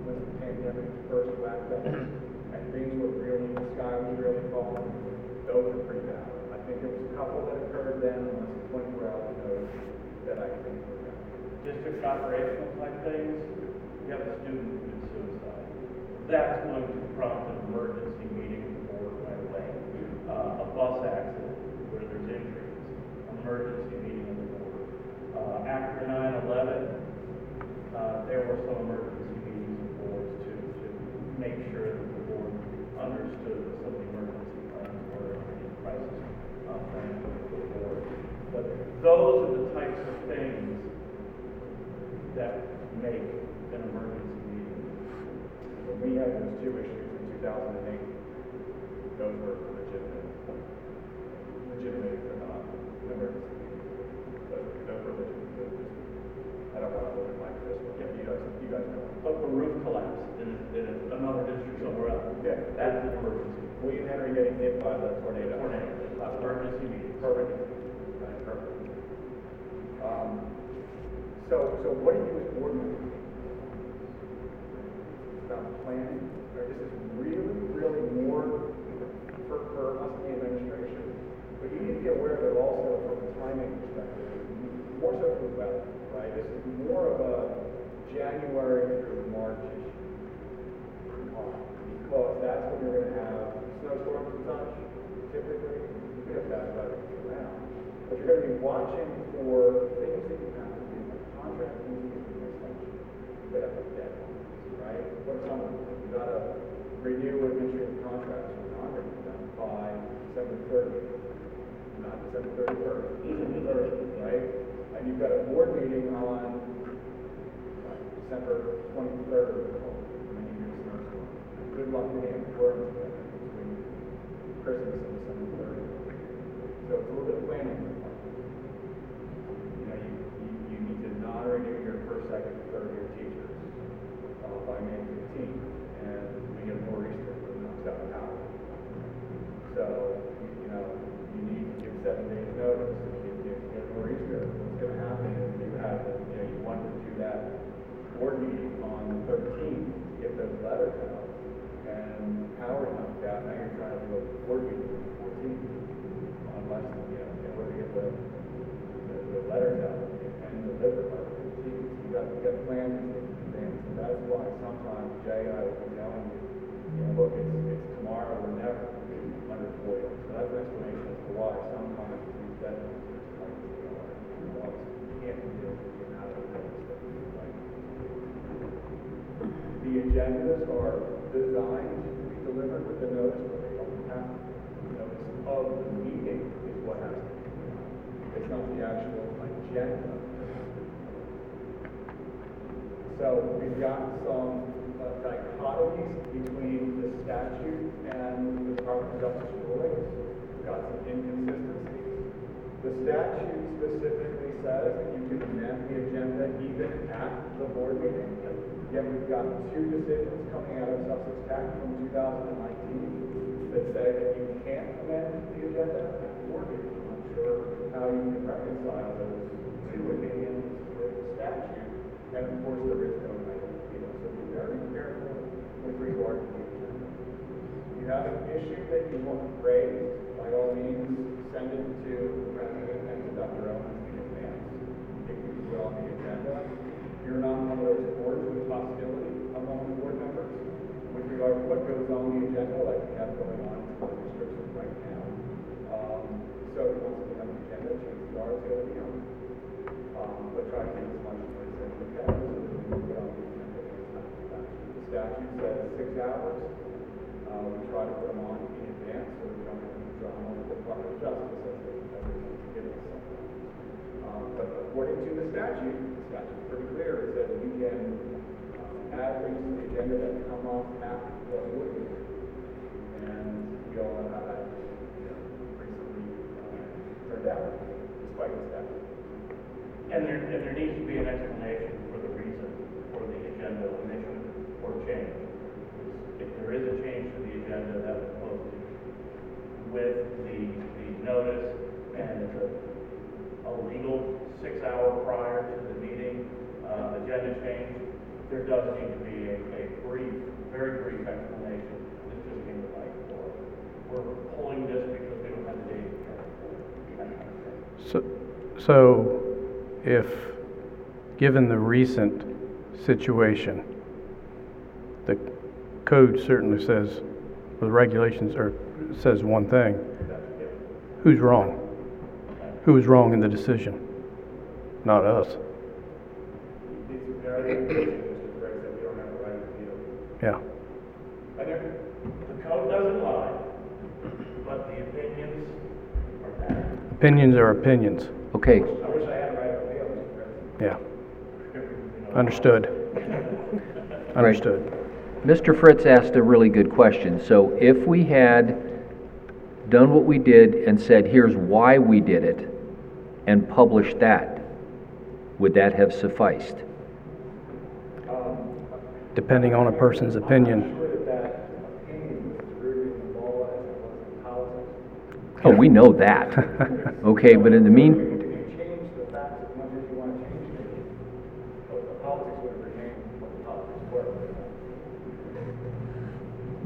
when the pandemic first whacked up, things were really, the sky was really falling. Those were pretty bad. I think there was a couple that occurred then, less than 24 hours notice, that I think were bad. District operational type things, you have a student who commit suicide. That's going to prompt an emergency meeting of the board right away. Uh, a bus accident where there's injuries, emergency meeting of the board. Uh, after 9/11, uh, there were some emergency meetings of boards to, to make sure that the understood some of the emergency plans were and crisis, uh, plans board. But those are the types of things that make an emergency meeting. When we had those two issues in 2008, those were legitimate, legitimate, uh, emergency meetings. Those were, those were legitimate. I don't want to look like this one. Yeah, you guys, you guys know. But the roof collapsed in, another district somewhere else. Yeah. That's an emergency. William Henry getting hit by the tornado. Tornado, emergency meeting. Perfect. Right, perfect. Um, so, so what do you do as board members? It's About planning, or this is really, really more for, for us in the administration. But you need to be aware of it also from a timing perspective, more so for the weather, right? This is more of a January through March issue well, that's when you're going to have snowstorms and such, typically, even if that's about around. But you're going to be watching for things that you have to do, like contract things you can extension, set up a deadline, right? For example, you've got to renew administrative contracts or not them by December 30th, not December 31st, December 30th, right? And you've got a board meeting on December 23rd, luck getting it worked Christmas and December thirtieth. So it's a little bit of planning. You know, you, you, you need to non-renew your first, second, third year teachers, uh, by May fifteenth, and we get more research that knocks out power. So, you know, you need to give seven days notice, if you, get more research, what's gonna happen is you have, you know, you want to do that board meeting on the thirteenth, get those letters out, power knocked out, now you're trying to do a board meeting on the fourteenth, unless, you know, in order to get the, the, the letters out and delivered by the fifteenth, you got, you got plans in advance, and that's why sometimes, Jay, I will be telling you, you know, look, it's, it's tomorrow or never, under FOIA, so that's an explanation as to why sometimes these deadlines are like, you know, you know, you can't deal with the amount of things that we like. The agendas are designed delivered with the notice, have, the notice of the meeting is what has to be. It's not the actual agenda. So we've got some uh, dichotomies between the statute and the Department of Justice rulings. We've got some inconsistencies. The statute specifically says that you can amend the agenda even at the board meeting. Yet we've got two decisions coming out of Sussex Tech from two thousand and nineteen that say that you can't amend the agenda board meeting. I'm not sure how you can reconcile those two opinions with the statute. And of course, there is no right to appeal, so be very careful with regard to the agenda. If you have an issue that you want raised, by all means, send it to the president and to Dr. Owens in advance. It can be on the agenda. Not one of those boards with hostility among the board members with regard to what goes on the agenda, like we have going on in school districts right now. Um, so once we have an agenda, chances are it's going to be on. Um, but try to get as much notice as we can so we can get on the agenda. The statute says six hours. Uh, we try to put them on in advance so we don't have to drama with the Department of Justice as they, give us something. Um, but according to the statute, statute's pretty clear, is that you can uh, add things to the agenda that come up after the board meeting. And we all know how that, recently uh, turned out, despite the statute. And there, and there needs to be an explanation for the reason for the agenda omission or change. If there is a change to the agenda, that was posted with the, the notice and the, a legal six-hour prior to uh, agenda change, there does need to be a, a brief, very brief explanation. This just came to light for, we're pulling this because we don't have the thing. So, so if, given the recent situation, the code certainly says, the regulations are, says one thing, who's wrong? Who is wrong in the decision? Not us. It's very important, Mr. Briggs, that we don't have a right to appeal. Yeah. And The code doesn't lie, but the opinions are bad. Opinions are opinions. Okay, I wish I had a right to appeal, Mr. President. Yeah. Understood. Understood. Mr. Fritz asked a really good question. So if we had done what we did and said, here's why we did it, and published that, would that have sufficed? Depending on a person's opinion. not sure that that opinion was rooted in law as it was in politics. Oh, we know that. Okay, but in the mean, You can change the facts as much as you want to change it, but the politics would have remained what the politics were.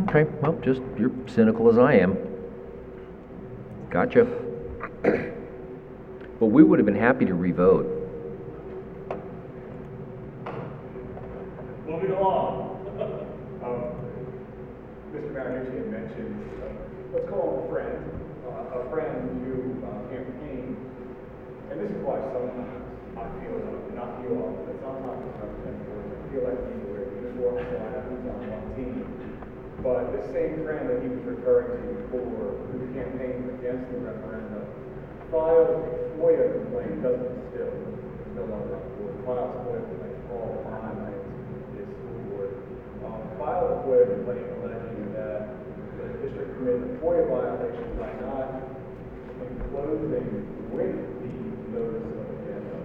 okay, well, just, you're cynical as I am. Gotcha. But we would have been happy to revote. Moving along. Um, Mr. Marinucci had mentioned, uh, let's call him a friend, uh, a friend who uh, campaigned, and this is why sometimes I feel, like- not you all, but sometimes as representatives, I feel like we need to wear uniform, so I have to be on one team. But this same friend that he was referring to before, who campaigned against the referendum, filed a FOIA complaint, doesn't still, there's no longer on board, files a FOIA complaint all the time, like, this school board, um, filed a FOIA complaint alleging that the district committed a FOIA violation by not enclosing with the notice of agenda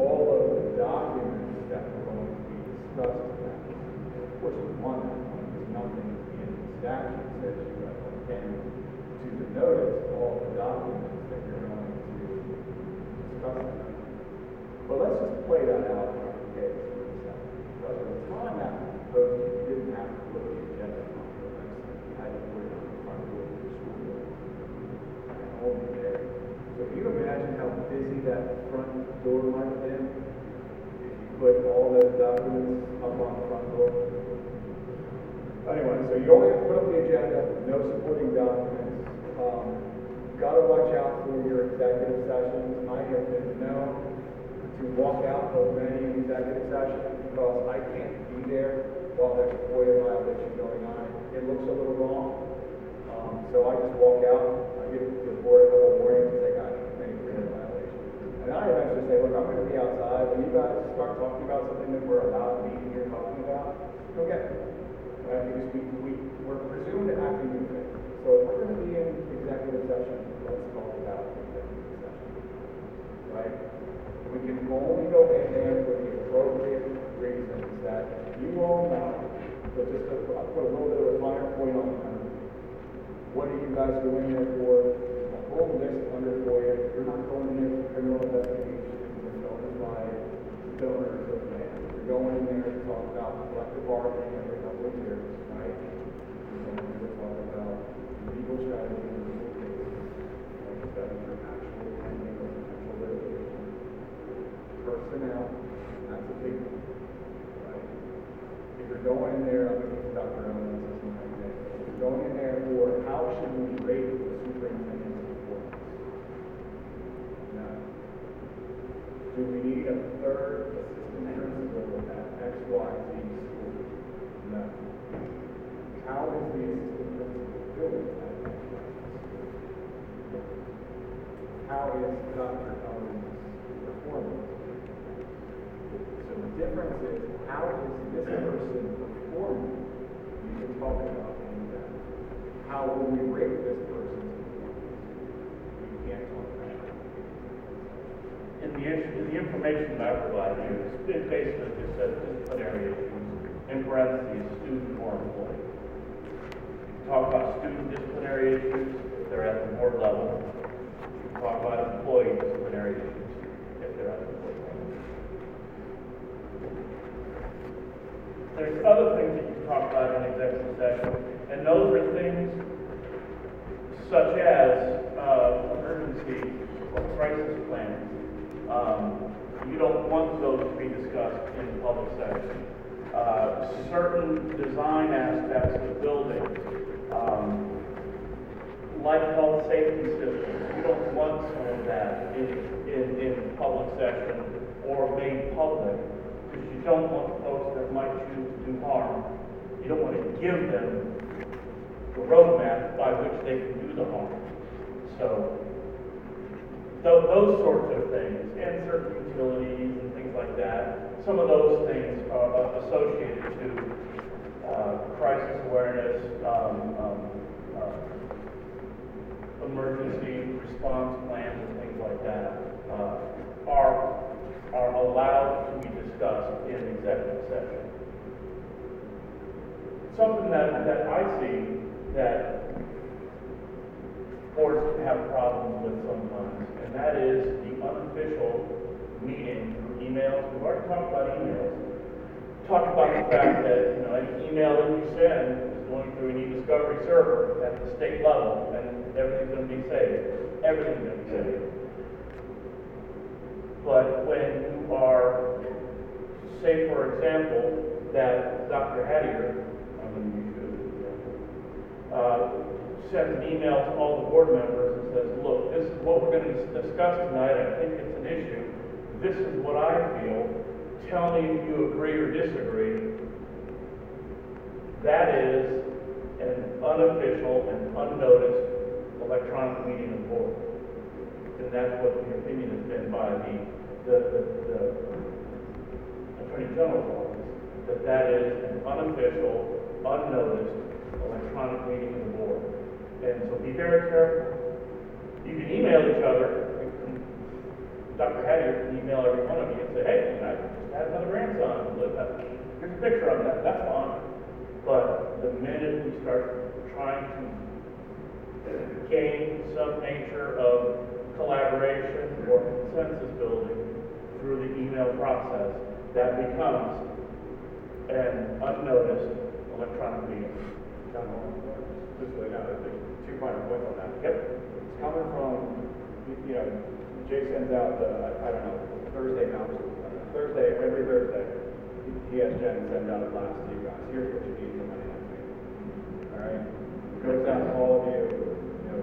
all of the documents that were going to be discussed tonight. We want that, because nothing in the statute says you have to append to the notice all the documents that you're going to discuss. But let's just play that out in our case for a second. Because at the time that was proposed, you didn't have to put the agenda on the website. You had to put it on the front door of the school. And only there. So can you imagine how busy that front door might have been? If you put all those documents up on the front door? Anyway, so you only have to put up the agenda, no supporting documents. Um, gotta watch out for your executive sessions. I have been known to walk out of many executive sessions because I can't be there while there's a FOIA violation going on. It looks a little wrong. Um, so I just walk out, I give the board a couple warnings, and say, guys, a FOIA violation. And I eventually say, look, I'm gonna be outside, when you guys start talking about something that we're allowed to be here talking about, go get it right? Because we, we, we're presumed acting in faith. So if we're going to be in executive session, let's talk about executive session, right? We can only go in there for the appropriate reasons that you all know, but just to put a little bit of a finer point on that. What are you guys going there for? A whole list under for you. You're not going in there for criminal investigations and donors by donors of land. You're going in there to talk about collective bargaining and Personnel, that's a big one, right? If you're going in there, I'm gonna give Dr. Owens this one right there. If you're going in there for how should we rate the superintendent's performance? No. Do we need a third assistant principal at X, Y, Z school? No. How is the assistant How is Dr. Owens performing? So the difference is, how is this person performing? You can talk about of that. How will we rate this person's performance? You can't talk about that. In the, in the information that I provide you, it basically just says disciplinary issues, in parentheses, student or employee. Talk about student disciplinary issues, they're at the board level. Talk about employee disciplinary issues, if they're level. There's other things that you can talk about in the executive session, and those are things such as, uh, emergency or crisis plans. Um, you don't want those to be discussed in the public session. Uh, certain design aspects of buildings, um, like health safety systems, you don't want some of that in, in, in public session or made public, because you don't want folks that might choose to do harm, you don't want to give them the roadmap by which they can do the harm. So, tho- those sorts of things, and certain utilities and things like that, some of those things are associated to uh, crisis awareness, um, um, uh, emergency response plans and things like that, uh, are, are allowed to be discussed in executive session. Something that, that I see that boards can have problems with sometimes, and that is the unofficial meeting through emails. We've already talked about emails. Talked about the fact that, you know, any email that you send is going through an e-discovery server at the state level, and everything's gonna be saved. Everything's gonna be saved. But when you are, say for example, that Dr. Hattier, I'm gonna use you as an example, sends an email to all the board members and says, look, this is what we're gonna discuss tonight, I think it's an issue, this is what I feel, tell me if you agree or disagree. That is an unofficial and unnoticed electronic meeting of the board. And that's what the opinion has been by the, the, the, the Attorney General's office, that that is an unofficial, unnoticed electronic meeting of the board. And so be very careful. You can email each other. Dr. Hattier can email every one of you and say, hey, I just had another grandson. Uh, Here's a picture of that. That's fine. But the minute we start trying to gain some nature of collaboration or consensus building through the email process, that becomes an unnoticed electronic meeting. John just so you know, there's two final points on that. Yep. It's coming from, you- know, Jay sends out the, I don't know, Thursday now, Thursday, every Thursday, he- has Jen send out a blast to you guys, here's what you need for Monday. All right? Goes out all of you, you know,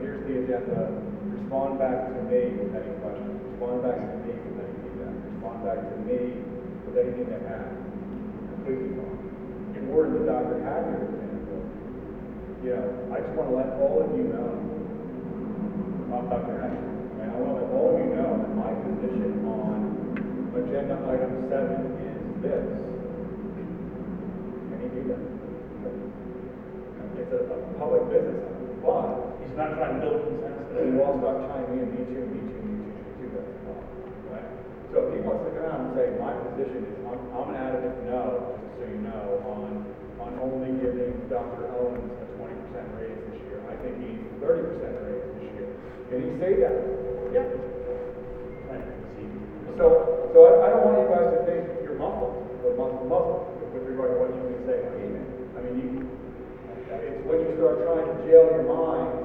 the respond back to me with any questions, respond back to me with any feedback, respond back to me with anything that has completely wrong. In words of Dr. Haggard, example, you know, I just want to let all of you know, I'm Dr. Haggard, and I want to let all of you know that my position on agenda item seven is this. Do that? It's a, a public business, but He's not trying to build consensus. You all start chiming in, me too, me too, me too, me too, that's uh, fine, right? So if he wants to and say, my position is, I'm, I'm an adamant no, just so you know, on, on only giving Dr. Owens a twenty percent raise this year. I think he needs a thirty percent raise this year. Can he say that? Yeah. So, so I, I don't want you guys to think you're muffled, or muzzled, muzzled with regard to what you can say on email. I mean, you, it's when you start trying to jail your mind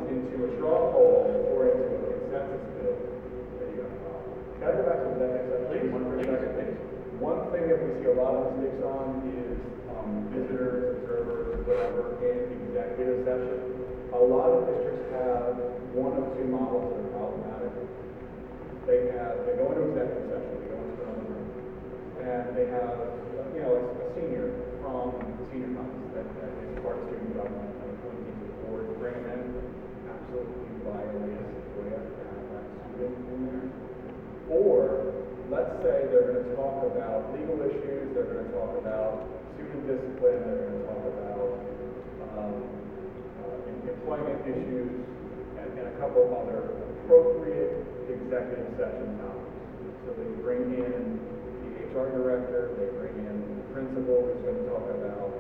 a poll or into a consensus bill that you got a problem. Can I go back to executive session? Please, One for a please. One thing that we see a lot of mistakes on is, um, visitors, observers, whatever, in executive session. A lot of districts have one of two models that are problematic. They have, they go into executive session, they go into another room, and they have, you know, a senior from the senior conference that, that is part of student government, and appointing to the board, bring them in, there. Or, let's say they're gonna talk about legal issues, they're gonna talk about student discipline, they're gonna talk about, um, uh, employment issues, and, and a couple other appropriate executive session topics. So they bring in the HR director, they bring in the principal who's gonna talk about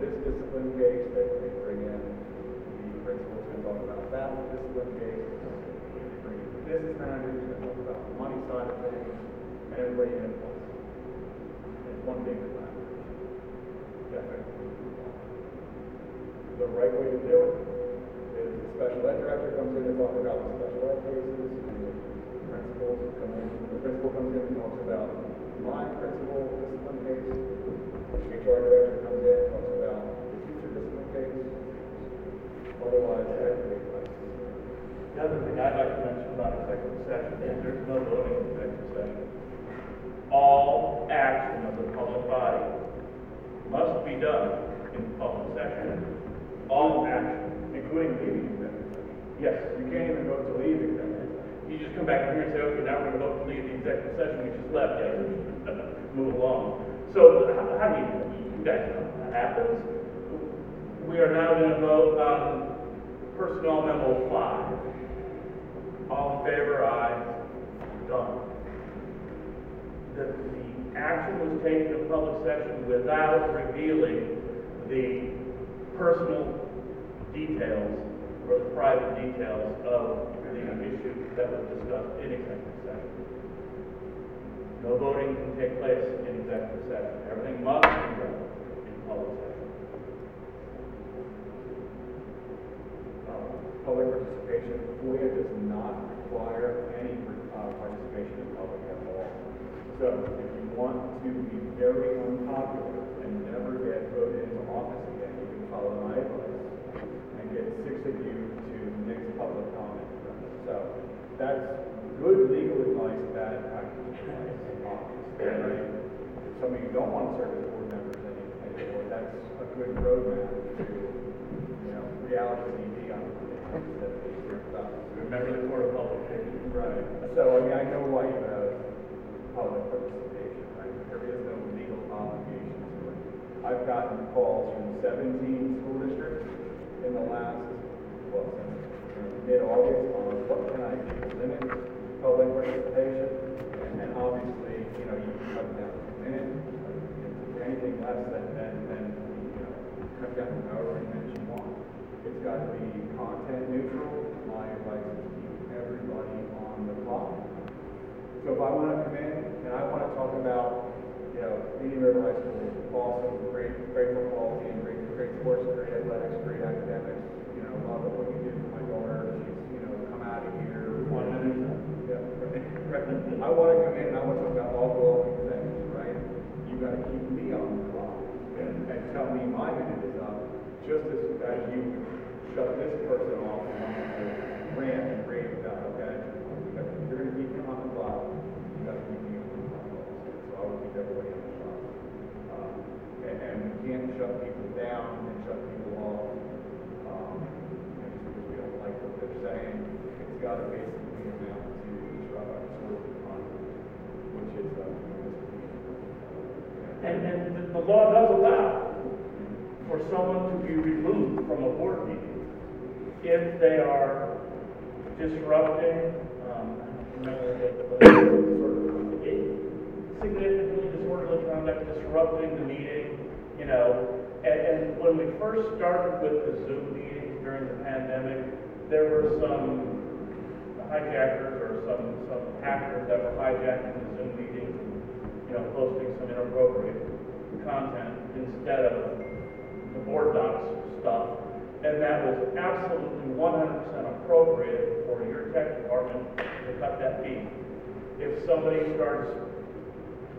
this discipline case, they bring in the principal who's gonna talk about that bring in the business manager gonna talk about the money side of things, and everybody in place. It's one big collaboration. Definitely. The right way to do it is the special ed director comes in to talk about the special ed cases, and the principals come in, the principal comes in and talks about my principal discipline case. The HR director comes in, and talks about the teacher discipline case. Otherwise. The other thing I'd like to mention about executive session is there's no voting in executive session. All action of the public body must be done in public session. All action, Including leaving executive session. yes. You can't even vote to leave executive session. You just come back here and say, okay, now we're gonna vote to leave the executive session, we just left, yes, move along. So, how, how do you, you guys that happens? We are now gonna vote on personnel memo five. All in favor, aye, done. The, the action was taken in public session without revealing the personal details or the private details of the issue that was discussed in executive session. No voting can take place in executive session. Everything must be done in public session. Um, Public participation, FOIA does not require any uh, participation in public at all. So if you want to be very unpopular and never get voted into office again, you can follow my advice and get six of you to mix public comment. So that's good legal advice, bad practical advice, obviously. If some of you don't want to serve as board members anymore, that's a good roadmap to, you know, reality TV on instead Remember the court of public opinion. Right, so I mean, I know why you have public participation, right? There is no legal obligation to it. I've gotten calls from seventeen school districts in the last, well, since mid-August on what can I do to limit public participation? And and obviously, you know, you can cut down a minute, anything less than, than, than, you know, cut down to however many minutes you want. It's got to be content neutral, my advice is keep everybody So if I want to come in and I want to talk about, you know, Indian River High School, awesome, great, great football team, great, great sports, great athletics, great academics, you know, love what you did for my daughter, she's, you know, come out of here. One minute. Yeah, right. I want to come in and I want to talk about all glowing things, right? You got to keep me on the clock and, and tell me my minute is up, just as, as you shut this person off and want to rant and rave about, okay? You got- If you're gonna keep me on the clock, you got to keep me on the clock also. Keep everybody on the clock. Um, and, and we can't shut people down and shut people off, um, and just because we don't like what they're saying. It's got to basically amount to, uh, sort of conduct, which is, uh, And, and the- the law does allow for someone to be removed from a board meeting if they are disrupting, um, sort of, misconduct, disrupting the meeting, you know. And, and when we first started with the Zoom meetings during the pandemic, there were some hijackers or some, some hackers that were hijacking the Zoom meeting, you know, posting some inappropriate content instead of the board docs stuff. And that was absolutely one hundred percent appropriate for your tech department to cut that fee. If somebody starts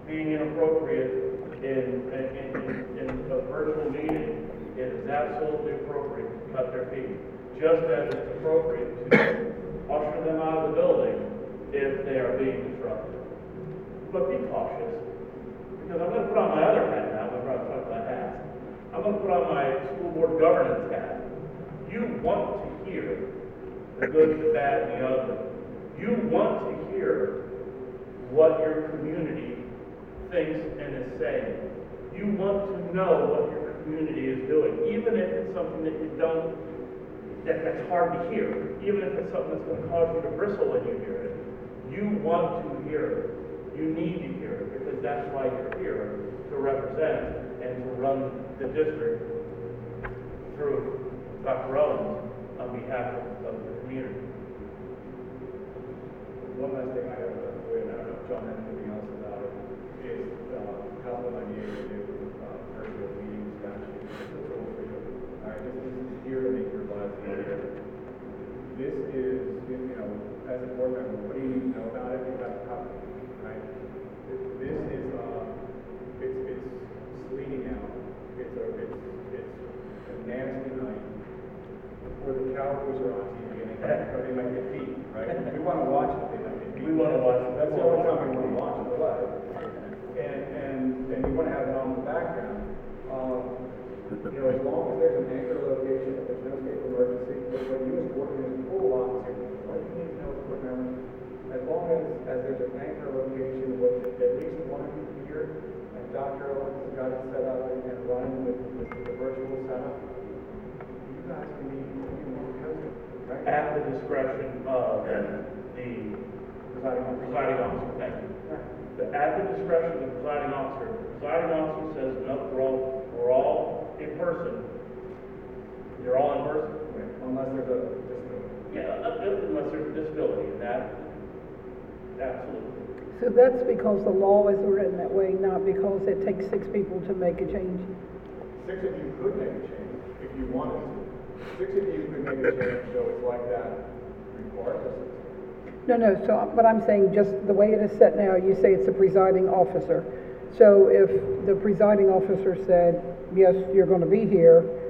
being inappropriate in, in, in, in a virtual meeting, it is absolutely appropriate to cut their feet, Just as it's appropriate to usher them out of the building if they are being disrupted. But be cautious, because I'm gonna put on my other hat now, when we're talking about hats. I'm gonna put on my school board governance hat. You want to hear the good, the bad, and the ugly. You want to hear what your community thinks and is saying. You want to know what your community is doing, even if it's something that you don't, that, that's hard to hear, even if it's something that's gonna cause you to bristle when you hear it. You want to hear it. You need to hear it, because that's why you're here, to represent and to run the district through Dr. Owens on behalf of, of the community. One last thing I have, uh, wait, I don't know if John has anything else how will I be able to do, uh, virtual meeting statute? All right, this, is here to make your lives easier. This is, you know, as a board member, what do you need to know about it? You have right? This is, uh, it's, it's sleeting out. It's a, it's, it's a nasty night where the Cowboys are on TV and they or they might get beat, right? We wanna watch it, they might get beat. We wanna watch it. That's the only time we wanna watch it play. And, and, and you wanna have it on the background. Um, you know, as long as there's an anchor location, if there's no state of emergency, but when you as board, as pool officer, what you need to know as board member, as long as, as there's an anchor location with at least one of you here, and Dr. Owens has got it set up and and running with, with the virtual setup, you guys can be, you can be cozy, right? At the discretion of the Presiding officer. presiding officer, thank you. The- At the discretion of the presiding officer, the presiding officer says, no, we're all, we're all in person. You're all in person. Unless there's a disability. Yeah, unless there's a disability, and that, absolutely. So that's because the law is written that way, not because it takes six people to make a change. Six of you could make a change if you wanted to. Six of you could make a change, so it's like that regardless. No, no, so, but I'm saying just the way it is set now, you say it's the presiding officer. So if the presiding officer said, yes, you're gonna be here,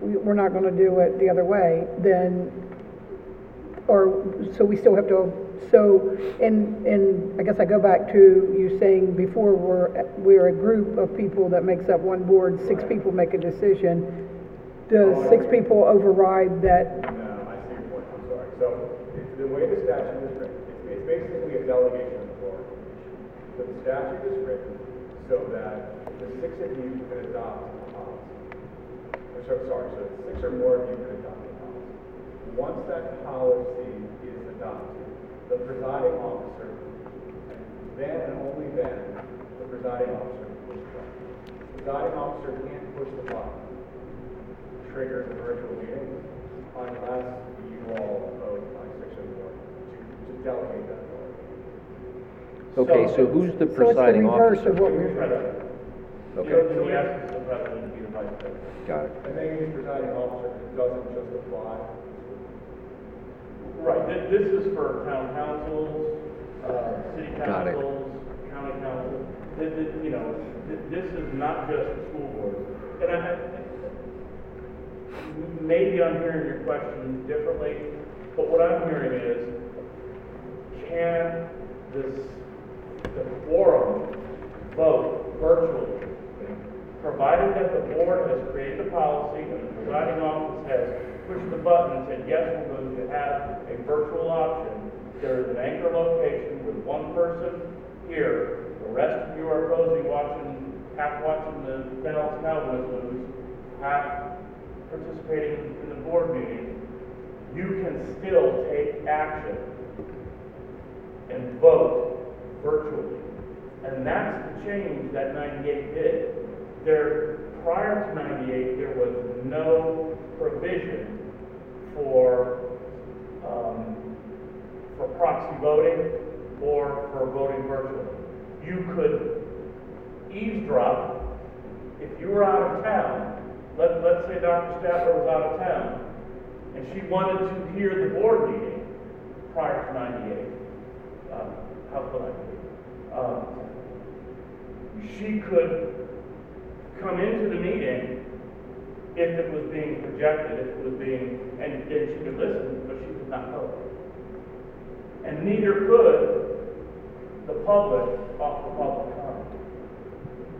we- we're not gonna do it the other way, then, or, so we still have to, so, and, and I guess I go back to you saying before, we're, we're a group of people that makes up one board, six people make a decision. Does oh, six people override that No, I see your point, I'm sorry. So, it's the way the statute is written, it's, it's basically a delegation of authority. The statute is written so that the six of you can adopt a policy. Or, so, sorry, so six or more of you can adopt a policy. Once that policy is adopted, the presiding officer, and then and only then, the presiding officer can push the button. The Presiding officer can't push the button trigger the virtual meeting unless you all vote by six or more to, to delegate that authority. Okay, so who's the So presiding it's the reverse officer? of what we're, President. Okay, So the essence of the president to be the vice president. got it. And then use presiding officer doesn't just apply. Right, thi- this is for town councils, uh, city Got it. councils, county councils. This, this, you know, thi- this is not just the school board. And I, I- maybe I'm hearing your question differently, but what I'm hearing is, can this, the quorum vote virtually? Provided that the board has created a policy and the presiding office has pushed the button and said, yes, we're going to have a virtual option. There is an anchor location with one person here, the rest of you are cozy watching, half watching the Dallas Cowboys lose, half participating in the board meeting. You can still take action and vote virtually. And that's the change that ninety-eight did. There, prior to ninety-eight, there was no provision for, um, for proxy voting or for voting virtually. You could eavesdrop if you were out of town. Let, let's say Dr. Stadler was out of town and she wanted to hear the board meeting prior to ninety-eight. Um, how could I? Um, she could come into the meeting if it was being projected, if it was being, and, and she could listen, but she could not vote. And neither could the public offer public comment.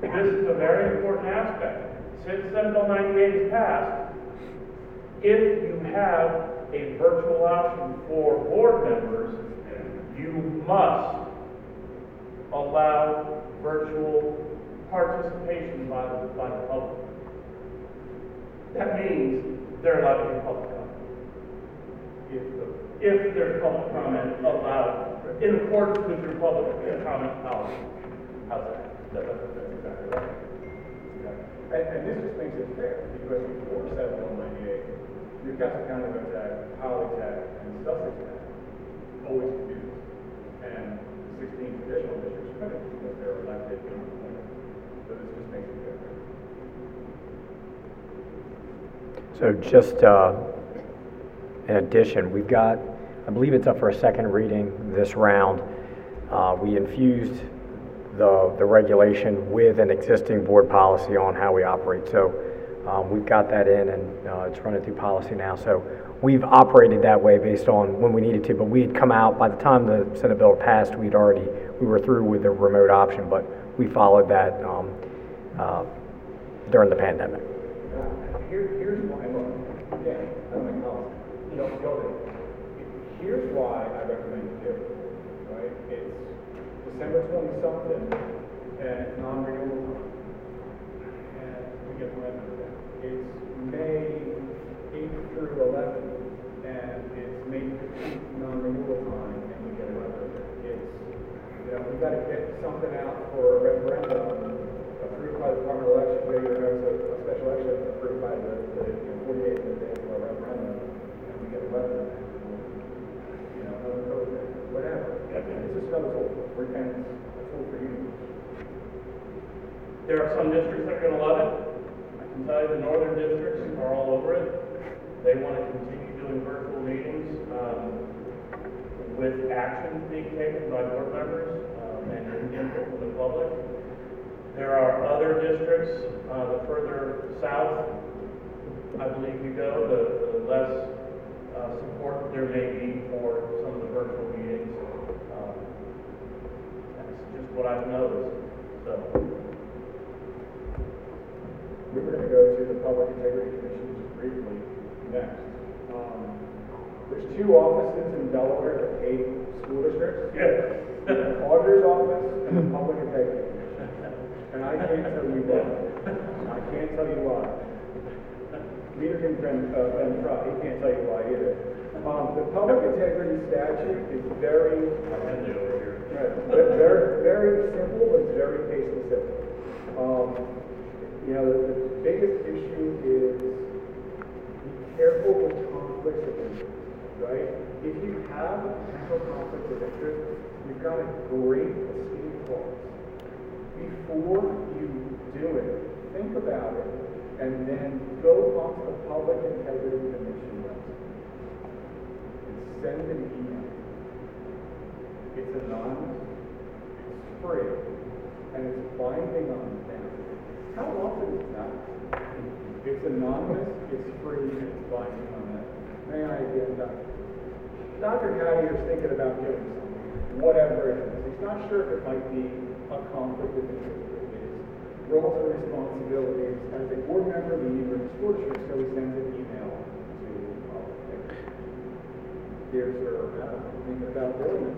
This is a very important aspect. Since Senate Bill 98 is passed, if you have a virtual option for board members, you must allow virtual participation by the, by the public. That means they're allowed to get public comment. If, the- if there's public comment allowed in accordance with your public comment policy. How's that? That- that- That's exactly right. And, and this just makes it fair, because before seven one ninety-eight, New Castle County went to Polytech and Sussex Tech, always confused. And sixteen traditional districts couldn't, because they're elected and appointed. So this just makes it fair. So just uh, in addition, we've got, I believe it's up for a second reading this round. Uh, We infused the, the regulation with an existing board policy on how we operate. So um, we've got that in and uh, it's running through policy now. So we've operated that way based on when we needed to, but we had come out, by the time the Senate bill passed, we'd already, we were through with the remote option, but we followed that um, uh, during the pandemic. Here, here's why, look, again, I don't you don't go there. Here's why I recommend you do it, right? It's December twenty-something, and it's non-renewal time. And we get the of that. It's May eighth through eleventh, and it's May fifteenth, non-renewal time, and we get a of it. It's, you know, we gotta get something out for a referendum approved by the Department of Election, where you're going to, a special election approved by the, the, you know, forty-eight of the day for a referendum, and we get a weapon. You know, another code, whatever. It's just another tool, and a tool for you. There are some districts that are gonna love it. I can tell you the northern districts are all over it. They wanna continue doing virtual meetings, um, with action being taken by board members, um, and input from the public. There are other districts, uh, the further south, I believe you go, the, the less, uh, support there may be for some of the virtual meetings. Um, That's just what I've noticed, so. We were gonna go to the Public Integrity Commission just briefly next. Um, There's two offices in Delaware that pay school districts. Yeah. The auditor's office and the Public Integrity. And I can't tell you why. I can't tell you why. Neither can Ben, uh, Fry, he can't tell you why either. Um, the Public Integrity Statute is very, very, very simple, but it's very case specific. Um, you know, the, the biggest issue is be careful with conflicts of interest, right? If you have a potential conflict of interest, you've got a great. Before you do it, think about it, and then go onto the Public Integrity Commission website and send an email. It's anonymous, it's free, and it's binding on them. How often is that? It's anonymous, it's free, and it's binding on them. May I again, Dr. Dr. Hattier's thinking about doing something, whatever it is. He's not sure if it might be a conflict of interest with roles and responsibilities as a board member the school district, so he sends an email to, Dear Sir, Madam, I'm about doing.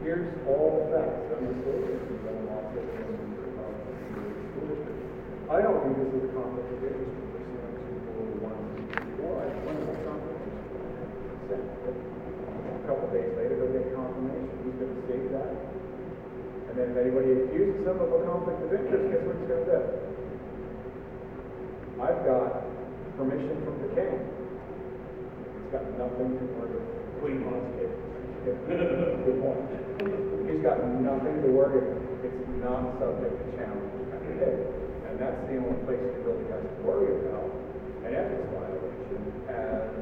Here's all the facts on the to. I don't think this is a conflict of interest pursuant to rule one sixty-four. I one of the conflicts is sent. A couple days later, they'll get confirmation. Who's going to state that? And then if anybody accuses him of a conflict of interest, guess what he's gonna do? I've got permission from the king. He's got nothing to worry about. Queen wants it. Good point. He's got nothing to worry about. It's not subject to challenge. And that's the only place he really has to worry about an ethics violation as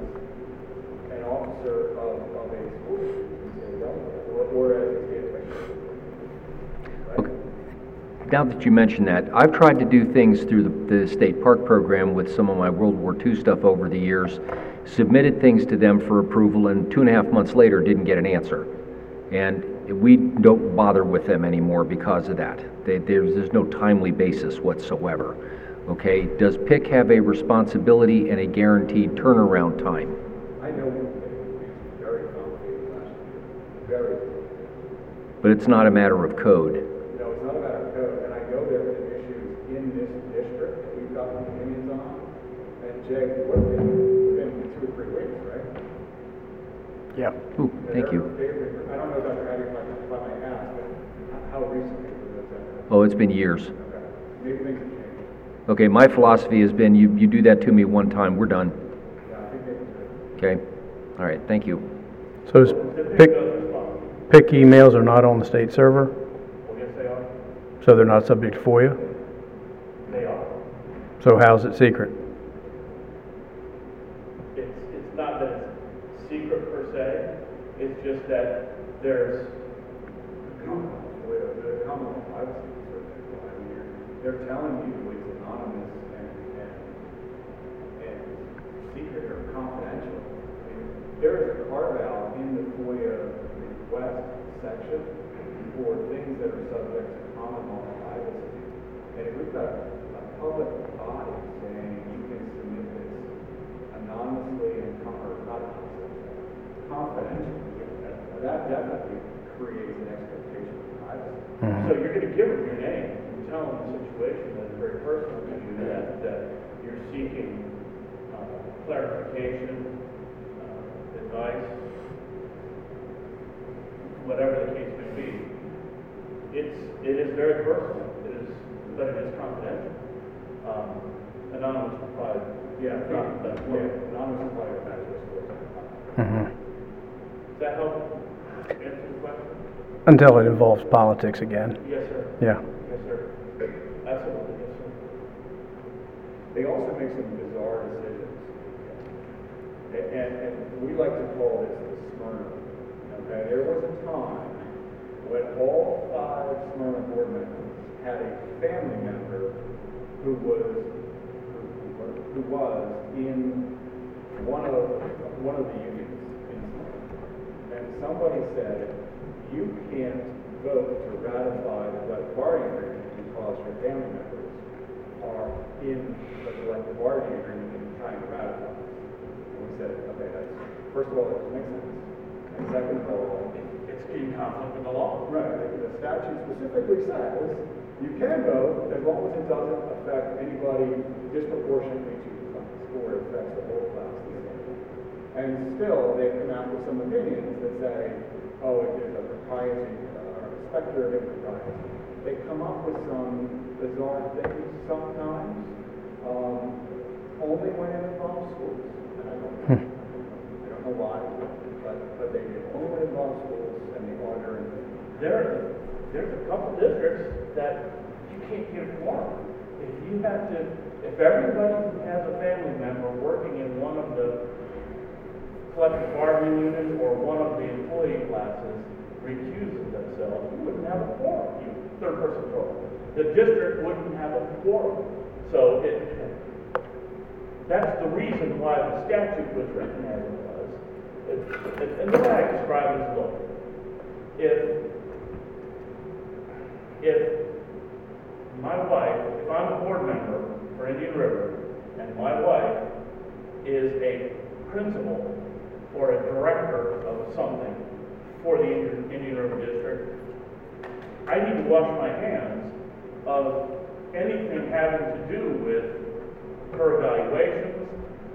an officer of, of a school district, or, or as a state official. Right? Okay. Now that you mention that, I've tried to do things through the, the state park program with some of my World War II stuff over the years, submitted things to them for approval, and two and a half months later, didn't get an answer. And we don't bother with them anymore because of that. They, there's, there's no timely basis whatsoever. Okay? Does PIC have a responsibility and a guaranteed turnaround time? I know very complicated last year, very. But it's not a matter of code. No, it's not a matter of code, and I know there have been issues in this district that we've gotten opinions on. And Jay, what have been, been two or three weeks, right? Yeah. Ooh, thank you. they've- I don't know, Dr. Hattier, if I, if I might ask, but how recently was that? Oh, it's been years. Okay, maybe things have changed. Okay, my philosophy has been you, you do that to me one time, we're done. Yeah, I think they've been. Okay? All right, thank you. So is The PIC PIC, does respond. PIC emails are not on the state server, Well, yes, they are. so they're not subject to FOIA? They are. So how's it secret? It's, it's not that it's secret per se, it's just that there's, With the common law privacy, for example, I they're telling you it's anonymous and, and, and secret or confidential. I mean, There is a carve out in the FOIA request section for things that are subject to common law privacy. And if we've got a public body saying you can submit this anonymously and, con- or not anonymously, confidentially, that definitely creates an expectation of privacy. so you're gonna give them your name, and tell them the situation that's very personal to you, that, that you're seeking uh, clarification, uh, advice, whatever the case may be. It's, it is very personal, it is, but it is confidential. Um, Anonymous will Yeah, not, yeah, anonymous probably a better choice. Mhm. Does that help answer the question? Until it involves politics again. Yes, sir. Yeah. Yes, sir. Absolutely, yes, sir. They also make some bizarre decisions. And, and, and we like to call this the Smyrna. Okay, there was a time when all five Smyrna board members had a family member who was, who, who- was in one of, one of the unions in Smyrna. And somebody said, you can't vote to ratify the collective bargaining agreement because your family members are in the collective bargaining agreement and trying to ratify. it." And we said, okay, that's, first of all, that doesn't make sense. And second of all, It's in conflict with the law. right, the statute specifically says you can vote as long as it doesn't affect anybody disproportionately to the class or it affects the whole class. And still, they've come out with some opinions that say, oh, it is a propriety, uh, or a specter of impropriety. They come up with some bizarre things sometimes, um, only when it involves schools. And I don't, I don't know why, but, but they do. Only when it involves schools and the order and the There, there's a couple districts that you can't get a quorum. If you have to, if everybody has a family member working in one of the collective bargaining units or one of the employee classes recuses themselves, you wouldn't have a quorum, you, third person vote. The district wouldn't have a quorum. So it, that's the reason why the statute was written as it was. It- And the way I describe it is, look, if, if my wife, if I'm a board member for Indian River, and my wife is a principal or a director of something for the Indian, River District, I need to wash my hands of anything having to do with her evaluations,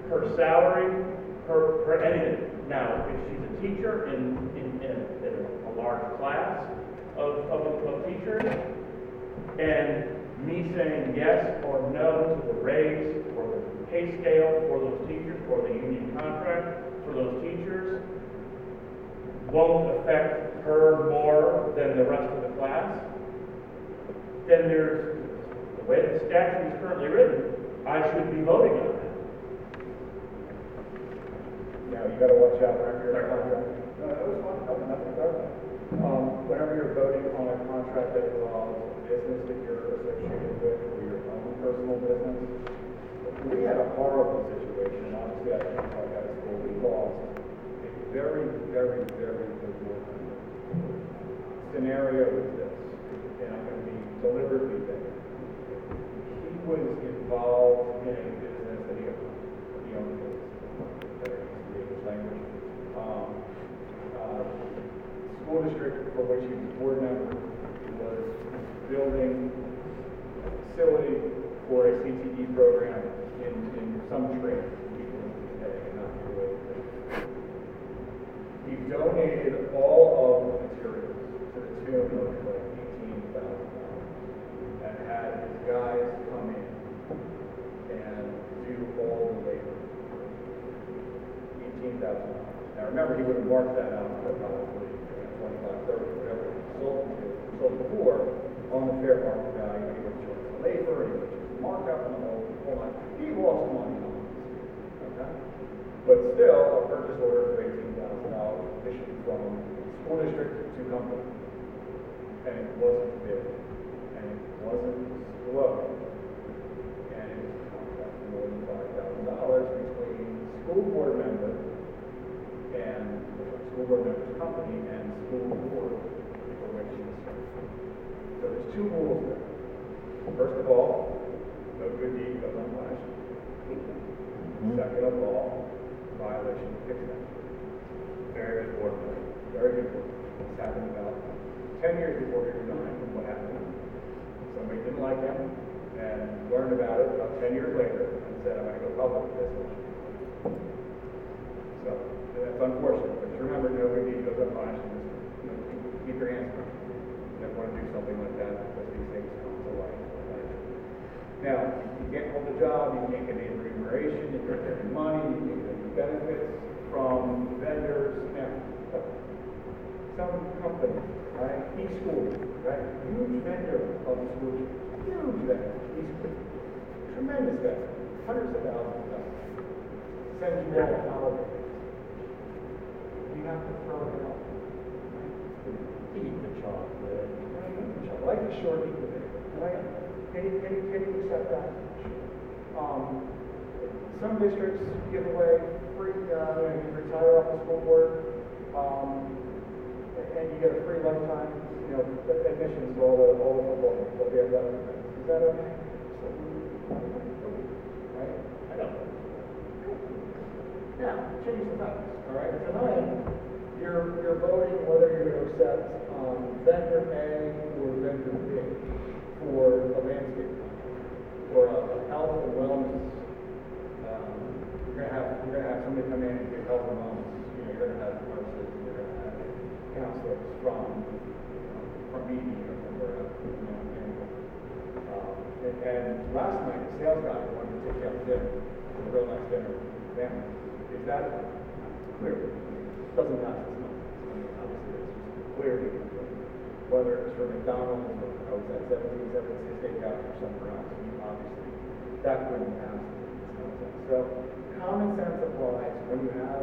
her salary, her, her anything. Now, if she's a teacher in, in, in, in a large class, of, of, of teachers, and me saying yes or no to the raise or the pay scale for those teachers, or the union contract for those teachers, won't affect her more than the rest of the class, then there's, the way the statute is currently written, I should be voting on that. Now, you gotta watch out whenever you're contract. No, that was no, nothing about. Um, whenever you're voting on a contract that involves a business that you're associated with or your own personal business, we had a horrible situation, honestly, I think like at school, a very, very, very good board member. Scenario is this, and I'm gonna be deliberately vague. He was involved in a business that he, he owned a business language. Um, uh, School district for which he was a board member was building a facility for a CTE program in, in some trade. people today, not really. He donated all of the materials to the tune of like eighteen thousand dollars. And had his guys come in and do all the labor eighteen thousand dollars. Now, remember, he would have marked that out for probably twenty-five, thirty, whatever the consultant did. So before, on the fair market value, he would charge the labor, he would charge the markup and the whole, whole. He lost money on this, okay? But still, a purchase order for eighteen thousand dollars issued from school district to company. And it wasn't bid, and it wasn't slow. And it was a contract for more than five thousand dollars between school board member and the school board member's company and school board for which he is served. So there's two rules there. First of all, no good deed goes unpunished. Mm-hmm. Second of all, violation of fixed Very member, very board. This happened about ten years before he resigned, what happened? Somebody didn't like him and learned about it about ten years later and said, I'm gonna go public with this. So, that's unfortunate, but just remember, no good deed goes unpunished, and just, you know, keep, keep your hands clean. You never wanna do something like that, because these things come to light. Now, you can't hold a job, you can't get any remuneration, you can't get any money, you can't get any benefits from vendors, now, some company, right, e-school, right, huge vendor of the school, huge vendor, e-school, tremendous vendor, hundreds of thousands of dollars, sends you all holidays. You have to throw it out. Eat the chocolate. Life is short, eat the bacon? Can you, can you, can you accept that? Um, some districts give away free, uh, you retire off the school board, um, and you get a free lifetime, you know, admissions to all the, all the football be is that okay? Right? I don't. Now, change the facts, all right? Tonight, you're, you're voting whether you're gonna accept, um, vendor A or vendor B for a landscape, for a a health and wellness. You're gonna have, you're gonna have somebody come in and do health and wellness, you know, you're gonna have nurses, you're gonna have counselors from, from BD or from wherever, you know, and, um, and, and last night, the sales guy wanted to take you out to dinner, a real nice dinner with family. Is that clear? Doesn't pass this much. Obviously, it's clear to you. Whether it's from McDonald's or, I was at seventeen seventy-six Steakhouse or somewhere else, you obviously, that wouldn't pass. So, common sense applies when you have,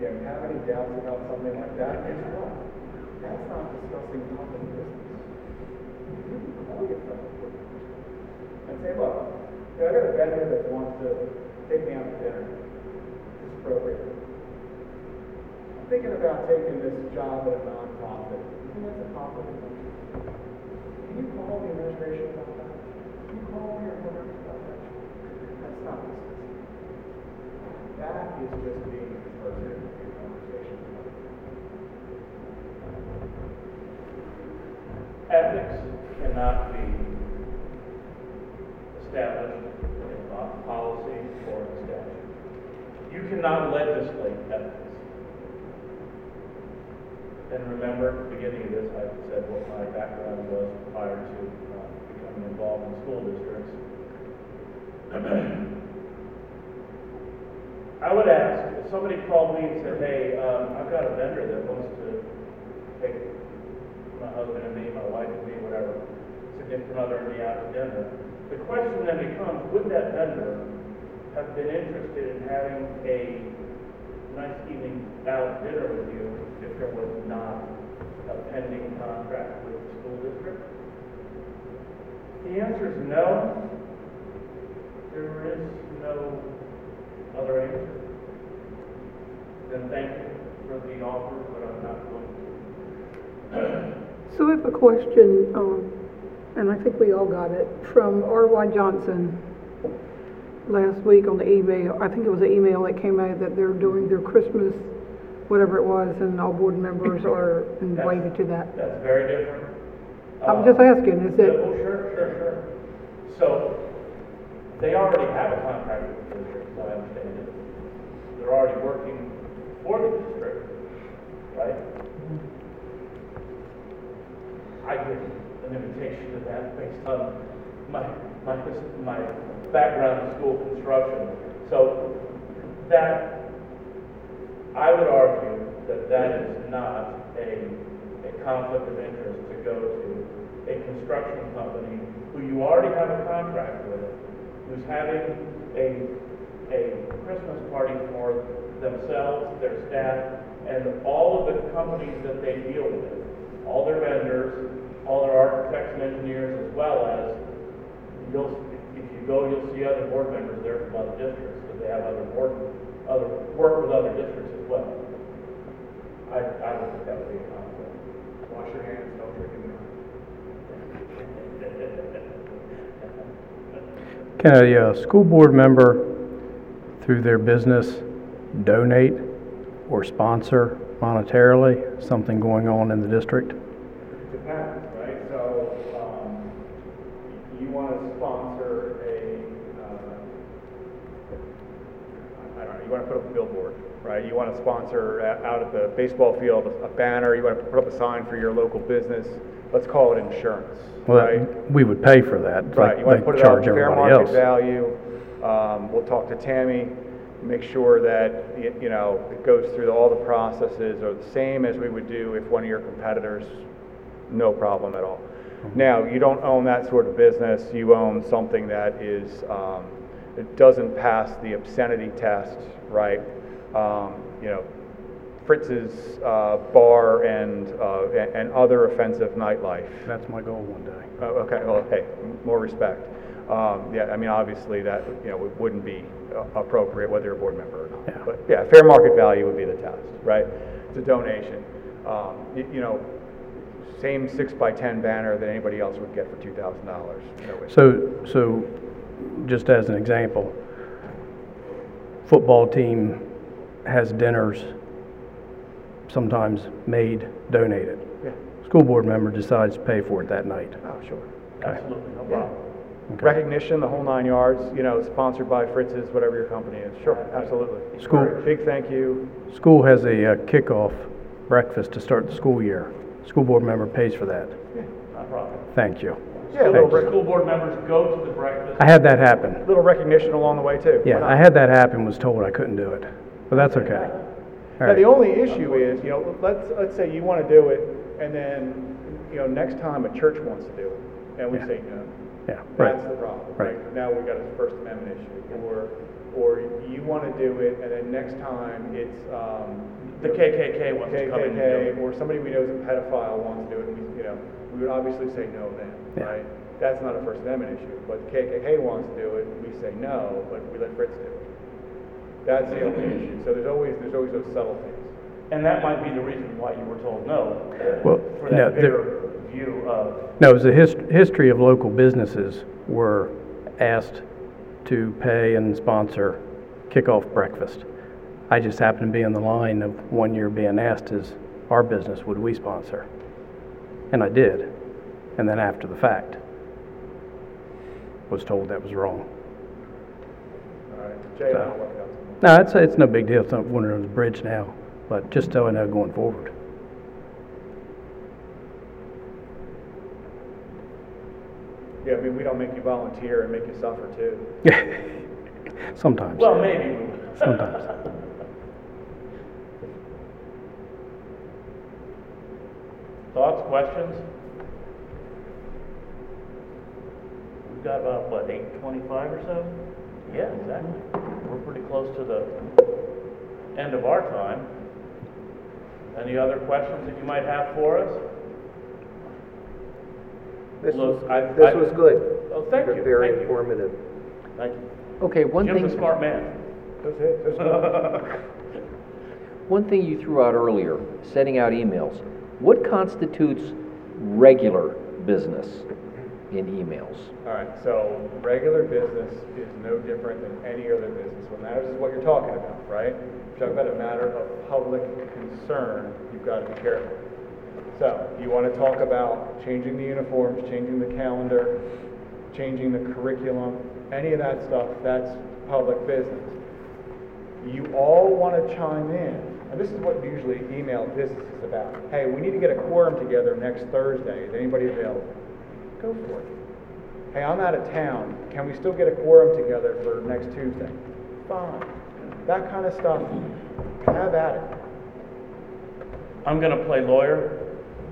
you know, you have any doubts about something like that, it's wrong. That's not discussing company business. You can call your and say, look, you know, I got a vendor that wants to take me out to dinner. It's appropriate. I'm thinking about taking this job at a nonprofit. You think that's a? Can you call the administration about that? Can you call your board members about that? That's not discussing. That is just being a person in conversation. Ethics cannot be established in po- policy or in statute. You cannot legislate ethics. And remember, at the beginning of this, I said what my background was prior to uh, becoming involved in school districts. I would ask, if somebody called me and said, hey, um, I've got a vendor that wants to take my husband and me, my wife and me, whatever, significant other and me out to dinner. The question then becomes, would that vendor have been interested in having a nice evening out dinner with you if there was not a pending contract with the school district? The answer is no. There is no other answer. Then thank you for the offer, but I'm not going to. So I have a question, um, and I think we all got it, from R.Y. Johnson last week on the email. I think it was an email that came out that they're doing their Christmas, whatever it was, and all board members are invited to that. That's very different. I'm just asking, is it, oh, sure, sure, sure. So, they already have a contract with the district, as I understand it. They're already working for the district, right? I get an invitation to that based on my, my, my background in school construction. So, that, I would argue that that is not a, a conflict of interest to go to a construction company who you already have a contract with, who's having a, a Christmas party for themselves, their staff, and all of the companies that they deal with, all their vendors, all their architects and engineers, as well as, you'll, if you go, you'll see other board members there from other districts, because they have other board, other, work with other districts as well. I, I don't think that would be a conflict. Wash your hands, don't drink in the Can a uh, school board member, through their business, donate or sponsor monetarily something going on in the district? It depends, right? So, um, you want to sponsor a, uh, I don't know, you want to put up a billboard, right? You want to sponsor out at the baseball field a banner, you want to put up a sign for your local business, let's call it insurance, Well, right? that- we would pay for that, Right, like you want to put it charge at fair everybody market else. value. Um, we'll talk to Tammy, make sure that, y- you know, it goes through all the processes are the same as we would do if one of your competitors, no problem at all. Mm-hmm. Now, you don't own that sort of business, you own something that is, um, it doesn't pass the obscenity test, right? Um, you know, Fritz's, uh, bar and, uh, and other offensive nightlife. That's my goal one day. Oh, okay, well, hey, more respect. Um, yeah, I mean, obviously that, you know, wouldn't be uh, appropriate whether you're a board member or Yeah. not. But, yeah, fair market value would be the test, right? It's a donation. Um, you, you know, same six by ten banner that anybody else would get for two thousand dollars. So, so, just as an example, football team has dinners, sometimes made, donated. Yeah, School board member decides to pay for it that night. oh, sure. Absolutely, no Yeah. problem. Okay. Recognition, the whole nine yards, you know, sponsored by Fritz's, whatever your company is. Sure, absolutely. School- Big thank you. School has a uh, kickoff breakfast to start the school year. School board member pays for that. No problem. Thank you. Yeah, a little, School rec- school board members go to the breakfast. I had that happen. little recognition along the way too. Why Yeah, not? I had that happen, was told I couldn't do it, but that's okay. All Now, the only issue is, you know, let's, let's say you want to do it, and then, you know, next time a church wants to do it, and we Yeah. say no. Yeah, right. That's the problem, Right. right? Now we got a First Amendment issue, or, or you want to do it, and then next time it's, um. The KKK wants to come in and do it. Or somebody we know is a pedophile wants to do it, and we, you know, we would obviously say no then, Yeah. right? That's not a First Amendment issue, but the KKK wants to do it, we say no, but we let Fritz do it. That's the only issue, so there's always, there's always those subtleties. And that might be the reason why you were told no. Well, For no, that there- view of, No, it was the his- history of local businesses were asked to pay and sponsor kickoff breakfast. I just happened to be in the line of one year being asked, is our business, would we sponsor? And I did. And then after the fact, was told that was wrong. All right, Jay and no, it's, it's no big deal It's I'm wondering on the bridge now, but just so I know going forward. Yeah, I mean, we don't make you volunteer and make you suffer too. Sometimes. Well, maybe. Sometimes. Thoughts, questions? We've got about, what, 825 or so? Yeah, exactly. We're pretty close to the end of our time. Any other questions that you might have for us? This was, I- this I- was good. Oh, thank you, Very thank you. informative. Thank you. Okay, one Jim's a thing, smart man. That's it, that's one thing you threw out earlier, sending out emails. What constitutes regular business in emails? All right, so regular business is no different than any other business. What matters is what you're talking about, right? If you're talking about a matter of public concern, you've got to be careful. So, you want to talk about changing the uniforms, changing the calendar, changing the curriculum, any of that stuff, that's public business. You all want to chime in, and this is what usually email business is about. Hey, we need to get a quorum together next Thursday. Is anybody available? Go for it. Hey, I'm out of town. Can we still get a quorum together for next Tuesday? Fine. That kind of stuff, have at it. I'm gonna play lawyer.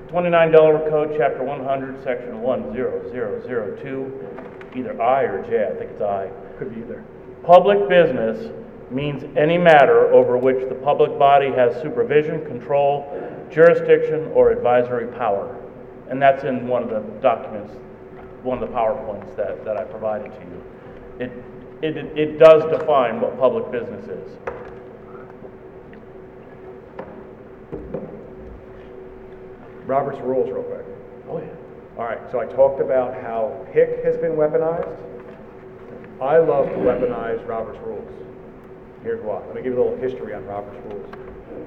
$29 Code, Chapter one hundred, Section one zero zero zero two, either I or J, I think it's I. Could be either. Public business means any matter over which the public body has supervision, control, jurisdiction, or advisory power. And that's in one of the documents, one of the PowerPoints that, that I provided to you. It, it, it does define what public business is. Robert's rules, real quick. Oh, yeah. All right, so I talked about how PIC has been weaponized. I love to weaponize Robert's rules. Here's why. Let me give you a little history on Robert's rules.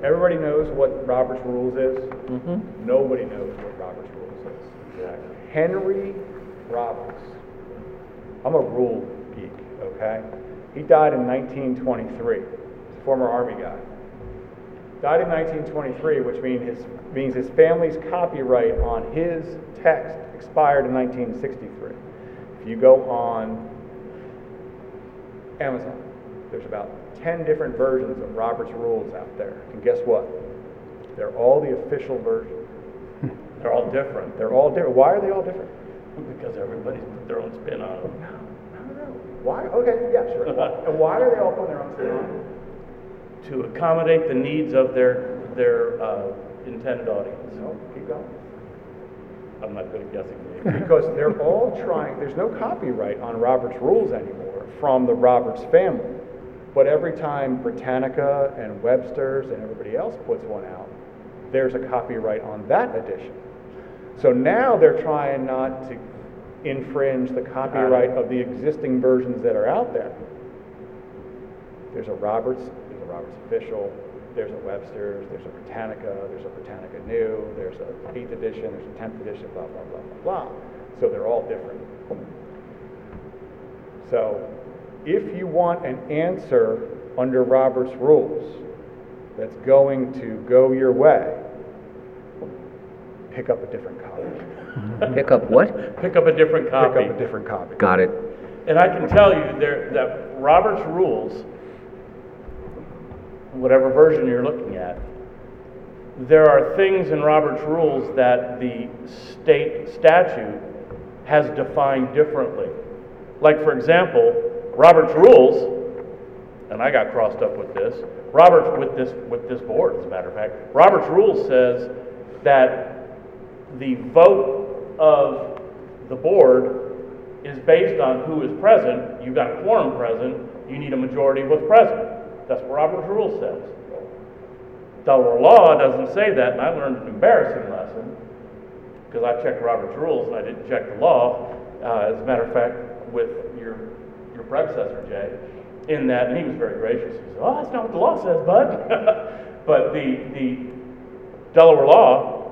Everybody knows what Robert's rules is. Mm-hmm. Nobody knows what Robert's rules is. Henry Roberts. I'm a rule geek, okay? He died in 1923. He's a former Army guy. Died in 1923, which mean his, means his family's copyright on his text expired in 1963. If you go on Amazon, there's about 10 different versions of Robert's Rules out there. And guess what? They're all the official version. They're all different. They're all different. Why are they all different? Because everybody's put their own spin on them. I don't know. Why? Okay, yeah, sure. and why are they all putting their own spin on them? To accommodate the needs of their, their uh, intended audience. No, keep going. I'm not good at guessing names. because they're all trying, there's no copyright on Robert's rules anymore from the Roberts family. But every time Britannica and Webster's and everybody else puts one out, there's a copyright on that edition. So now they're trying not to infringe the copyright of the existing versions that are out there. There's a Roberts, there's a Roberts official, there's a Webster's, there's a Britannica, there's a Britannica New, there's a eighth edition, there's a tenth edition, blah, blah, blah, blah, blah. So they're all different. So if you want an answer under Robert's rules that's going to go your way, pick up a different copy. Pick up what? Pick up a different copy. Pick up a different copy. Got it. And I can tell you there, that Robert's rules, whatever version you're looking at, there are things in Robert's rules that the state statute has defined differently. Like, for example, Robert's rules, and I got crossed up with this, Robert's, with this, with this board, as a matter of fact, Robert's rules says that the vote of the board is based on who is present. You've got a quorum present, you need a majority what's present. That's what Robert's rule says. Delaware law doesn't say that, and I learned an embarrassing lesson, because I checked Robert's rules and I didn't check the law. Uh, as a matter of fact, with your, your predecessor, Jay, in that, and he was very gracious. He said, Oh, that's not what the law says, bud. but the, the Delaware law,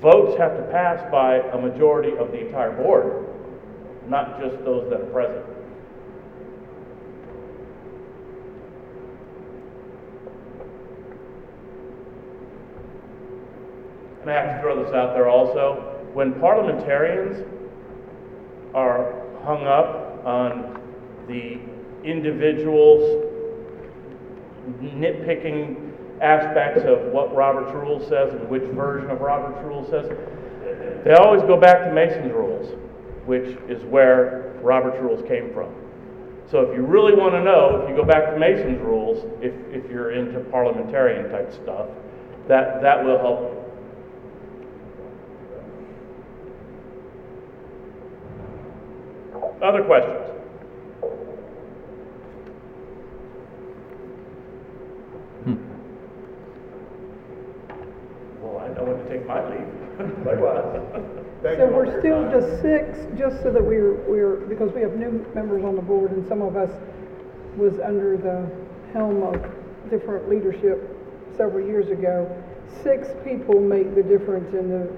votes have to pass by a majority of the entire board, not just those that are present. And I have to throw this out there also. When parliamentarians are hung up on the individuals nitpicking aspects of what Robert's rule says and which version of Robert's rule says, they always go back to Mason's rules, which is where Robert's rules came from. So if you really want to know, if you go back to Mason's rules, if, if you're into parliamentarian type stuff, that, that will help you. Other questions? Well, I know when to take my leave. Likewise. Thank So you all we're your still time. just six, just so that we're, we're, because we have new members on the board and some of us was under the helm of different leadership several years ago. Six people make the difference in the,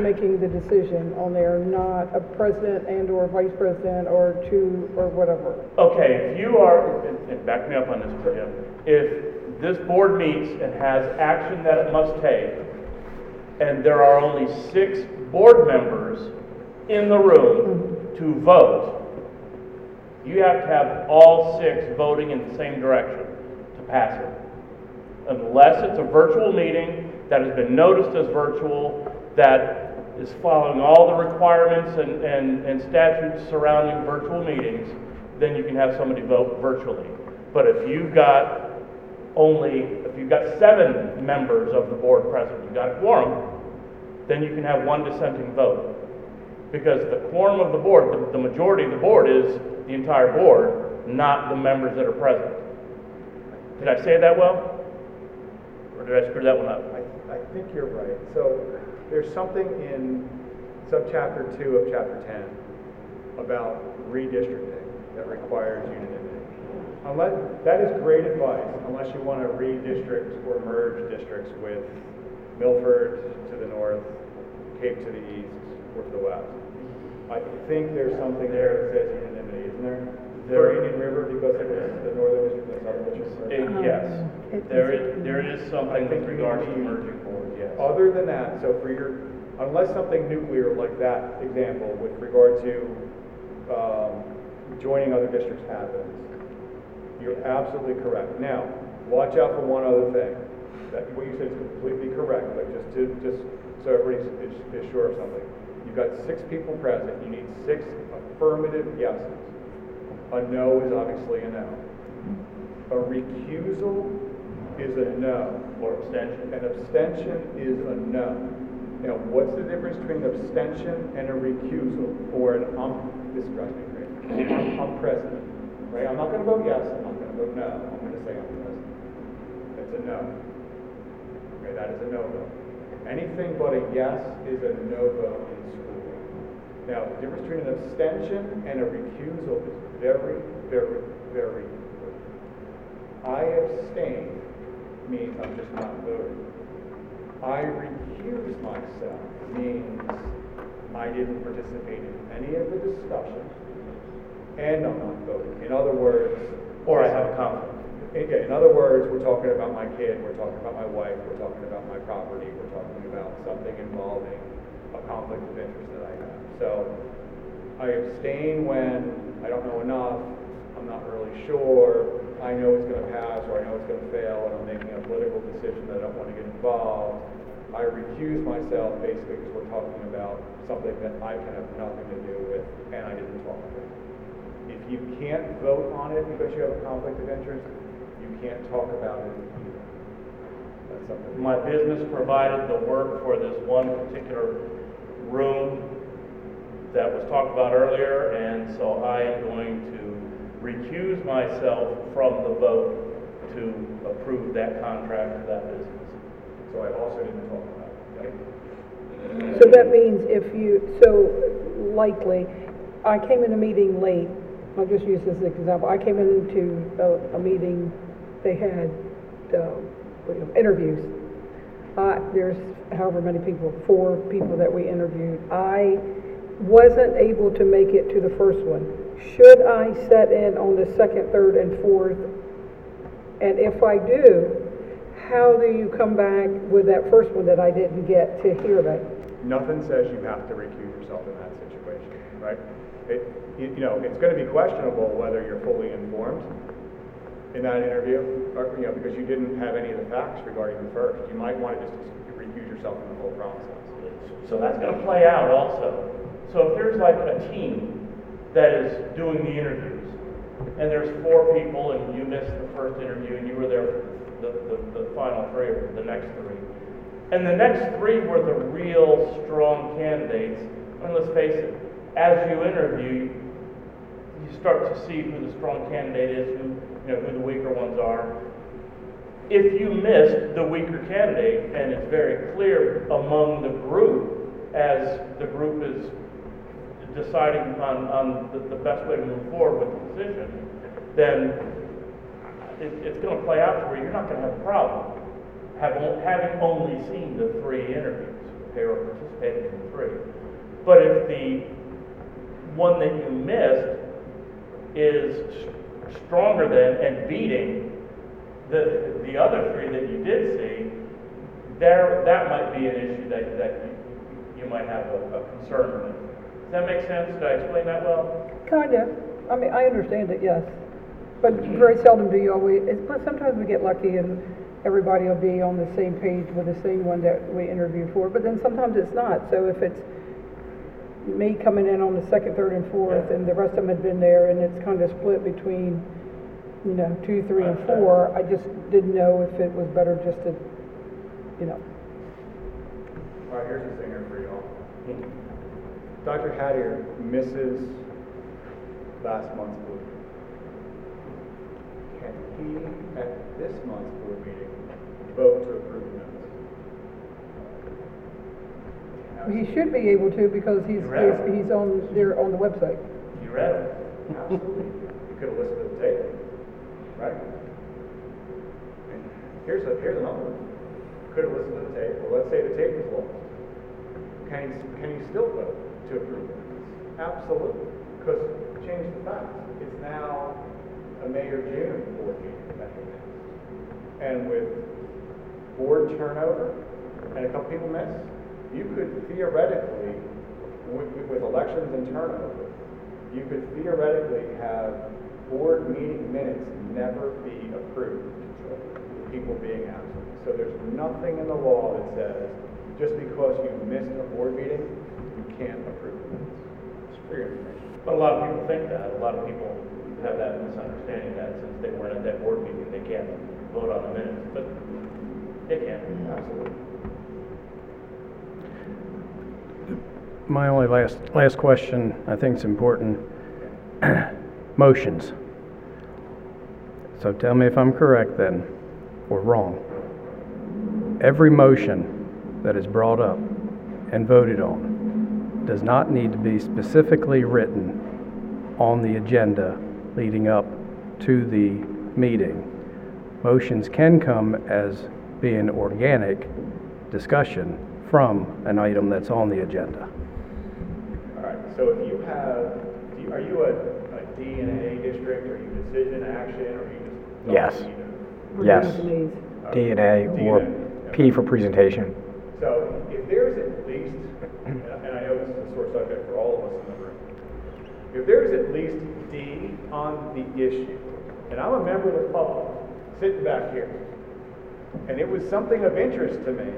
making the decision on there, not a president and or vice president or two or whatever. Okay, if you are, and- and back me up on this, Jim, if this board meets and has action that it must take, and there are only six board members in the room to vote, you have to have all six voting in the same direction to pass it. Unless it's a virtual meeting that has been noticed as virtual, that is following all the requirements and, and, and statutes surrounding virtual meetings, then you can have somebody vote virtually. But if you've got only, if you've got seven members of the board present, you've got a quorum, then you can have one dissenting vote. Because the quorum of the board, the, the majority of the board is the entire board, not the members that are present. Did I say that well? Or did I screw that one up? I, I think you're right. So there's something in subchapter two of chapter ten about redistricting that requires unanimity. Unless, that is great advice, unless you want to redistrict or merge districts with Milford to the north, Cape to the east, or to the west. I think there's something there that says unanimity, isn't there? For Indian River, because it was the northern district and the southern district. Eh, Yes, there is, there is something with regards to merging boards, yes. Other than that, so for your, unless something nuclear like that example with regard to, um, joining other districts happens, you're absolutely correct. Now, watch out for one other thing. That, what you said is completely correct, but just to, just so everybody is, is sure of something. You've got six people present, you need six affirmative yeses. A no is obviously a no. A recusal is a no. Or abstention. An abstention is a no. Now, what's the difference between an abstention and a recusal or an um, this drives me crazy. I'm, I'm present, right? I'm not gonna vote yes, I'm not gonna vote no, I'm gonna say I'm present. That's a no. Okay, that is a no vote. Anything but a yes is a no vote in school. Now, the difference between an abstention and a recusal is very, very, very important. I abstain means I'm just not voting. I recuse myself means I didn't participate in any of the discussion and I'm not voting. In other words. Or I have a conflict. In other words, we're talking about my kid, we're talking about my wife, we're talking about my property, we're talking about something involving a conflict of interest that I have. So I abstain when I don't know enough, I'm not really sure, I know it's gonna pass or I know it's gonna fail and I'm making a political decision that I don't wanna get involved. I recuse myself basically because we're talking about something that I can have nothing to do with and I didn't talk about. If you can't vote on it because you have a conflict of interest, you can't talk about it either. That's something. My business provided the work for this one particular room that was talked about earlier, and so I am going to recuse myself from the vote to approve that contract for that business. So I also didn't talk about it. Yep. So that means if you, so likely, I came in a meeting late, I'll just use this as an example, I came into a, a meeting, they had, do you know, interviews. There's however many people, four people that we interviewed. I wasn't able to make it to the first one. Should I set in on the second, third, and fourth? And if I do, how do you come back with that first one that I didn't get to hear that? Nothing says you have to recuse yourself in that situation, right? It, you you know, it's gonna be questionable whether you're fully informed in that interview, or, you know, because you didn't have any of the facts regarding the first. You might wanna just recuse yourself in the whole process. So that's gonna play out also. So if there's like a team that is doing the interviews, and there's four people, and you missed the first interview, and you were there for the, the, the final three, or the next three, and the next three were the real strong candidates, mean, let's face it, as you interview, you start to see who the strong candidate is, who, you know, who the weaker ones are. If you missed the weaker candidate, and it's very clear among the group, as the group is deciding on, on the, the best way to move forward with the decision, then it, it's gonna play out to where you're not gonna have a problem, having, only seen the three interviews, okay, or participated in the three. But if the one that you missed is stronger than and beating the, the other three that you did see, there, that might be an issue that, that you, you might have a, a concern with. Does that make sense? Did I explain that well? Kind of. I mean, I understand it, yes. But very seldom do you always, sometimes we get lucky and everybody will be on the same page with the same one that we interviewed for, but then sometimes it's not. So if it's me coming in on the second, third, and fourth, and the rest of them had been there, and it's kind of split between, you know, two, three, and four, I just didn't know if it was better just to, you know. All right, here's a singer for y'all. Dr. Hattier misses last month's board. meeting. Can he, at this month's board meeting, vote to approve the minutes? He should be able to because he's, You he's, he's on, there on the website. You read it? Absolutely. You could have listened to the tape, right? And here's a, here's another one. Could have listened to the tape, well, let's say the tape is lost. Can you, can you still vote to approve the minutes? Absolutely, because change the facts. It's now a May or June board meeting that we missed. And with board turnover and a couple people miss, you could theoretically, with, with elections and turnover, you could theoretically have board meeting minutes never be approved, people being absent. So there's nothing in the law that says, just because you missed a board meeting, you can't approve the minutes. It's for your information. But a lot of people think that. A lot of people have that misunderstanding that since they weren't at that board meeting, they can't vote on the minutes, but they can. Absolutely. My only last, last question, I think is important. Motions. So tell me if I'm correct then, or wrong. Every motion that is brought up and voted on does not need to be specifically written on the agenda leading up to the meeting. Motions can come as being organic discussion from an item that's on the agenda. All right, so if you have, do you- are you a, a D and A district, are you decision, action, or are you just? Yes. need it? Yes. Ds and D and A or D&A. P for presentation. So if there's at least, and and I know this is a sore subject for all of us in the room, if there's at least D on the issue, and I'm a member of the public, sitting back here, and it was something of interest to me,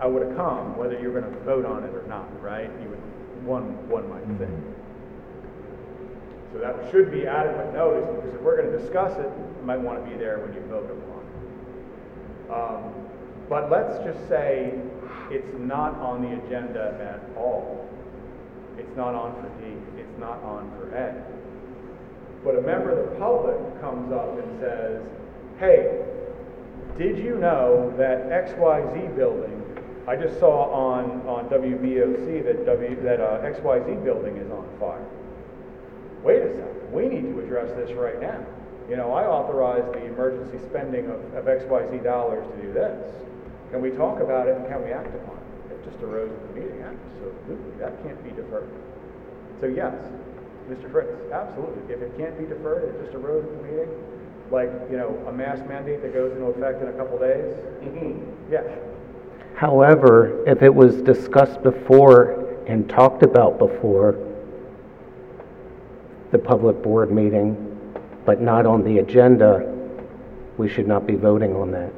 I would have come, whether you're gonna vote on it or not, right? You would, one, one might think. So that should be adequate notice, because if we're gonna discuss it, you might wanna be there when you vote upon it. Um, But let's just say it's not on the agenda at all. It's not on for D, it's not on for A. But a member of the public comes up and says, hey, did you know that XYZ building, I just saw on, on WBOC that W, that uh, XYZ building is on fire. Wait a second, we need to address this right now. You know, I authorized the emergency spending of, of XYZ dollars to do this. Can we talk about it and can we act upon it? It just arose at the meeting, absolutely, that can't be deferred. So yes, Mr. Fritz, absolutely, if it can't be deferred, it just arose at the meeting, like, you know, a mask mandate that goes into effect in a couple days, Mhm. yes. However, if it was discussed before and talked about before the public board meeting, but not on the agenda, we should not be voting on that.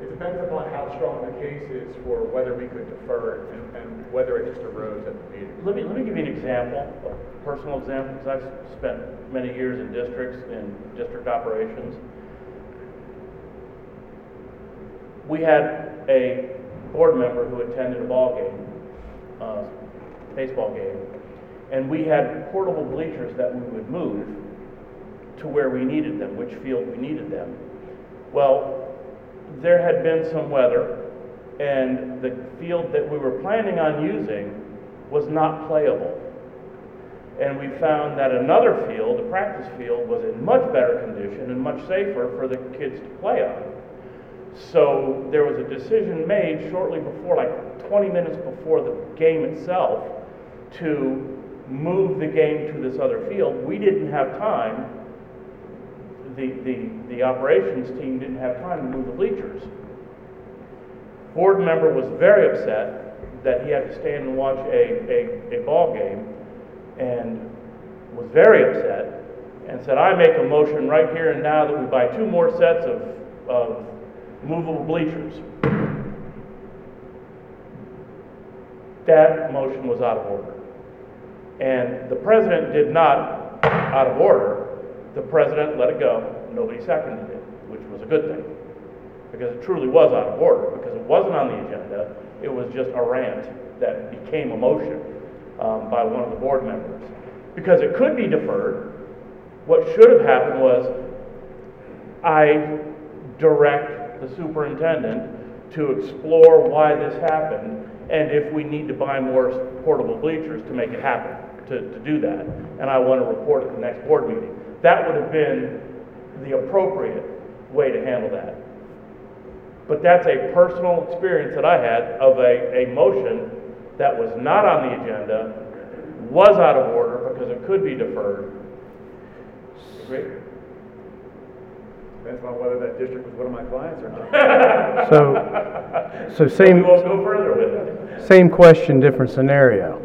It depends upon how strong the case is for whether we could defer it and, and whether it just arose at the meeting. Let me, let me give you an example, a personal example, because I've spent many years in districts, in district operations. We had a board member who attended a ball game, uh, baseball game, and we had portable bleachers that we would move to where we needed them, which field we needed them. Well, there had been some weather, and the field that we were planning on using was not playable. And we found that another field, the practice field, was in much better condition and much safer for the kids to play on. So there was a decision made shortly before, like 20 minutes before the game itself, to move the game to this other field. We didn't have time, the, the, the operations team didn't have time to move the bleachers. Board member was very upset that he had to stand and watch a, a, a ball game and was very upset and said, I make a motion right here and now that we buy two more sets of, of movable bleachers. That motion was out of order. And the president did not, out of order, the president let it go, nobody seconded it, which was a good thing. Because it truly was out of order, because it wasn't on the agenda, it was just a rant that became a motion um, by one of the board members. Because it could be deferred, what should have happened was, I direct the superintendent to explore why this happened, and if we need to buy more portable bleachers to make it happen, to, to do that. And I want to report at the next board meeting. That would have been the appropriate way to handle that. But that's a personal experience that I had of a, a motion that was not on the agenda, was out of order because it could be deferred. Agree? Depends on whether that district was one of my clients or not. So, so same. We won't go further with it. same question, different scenario.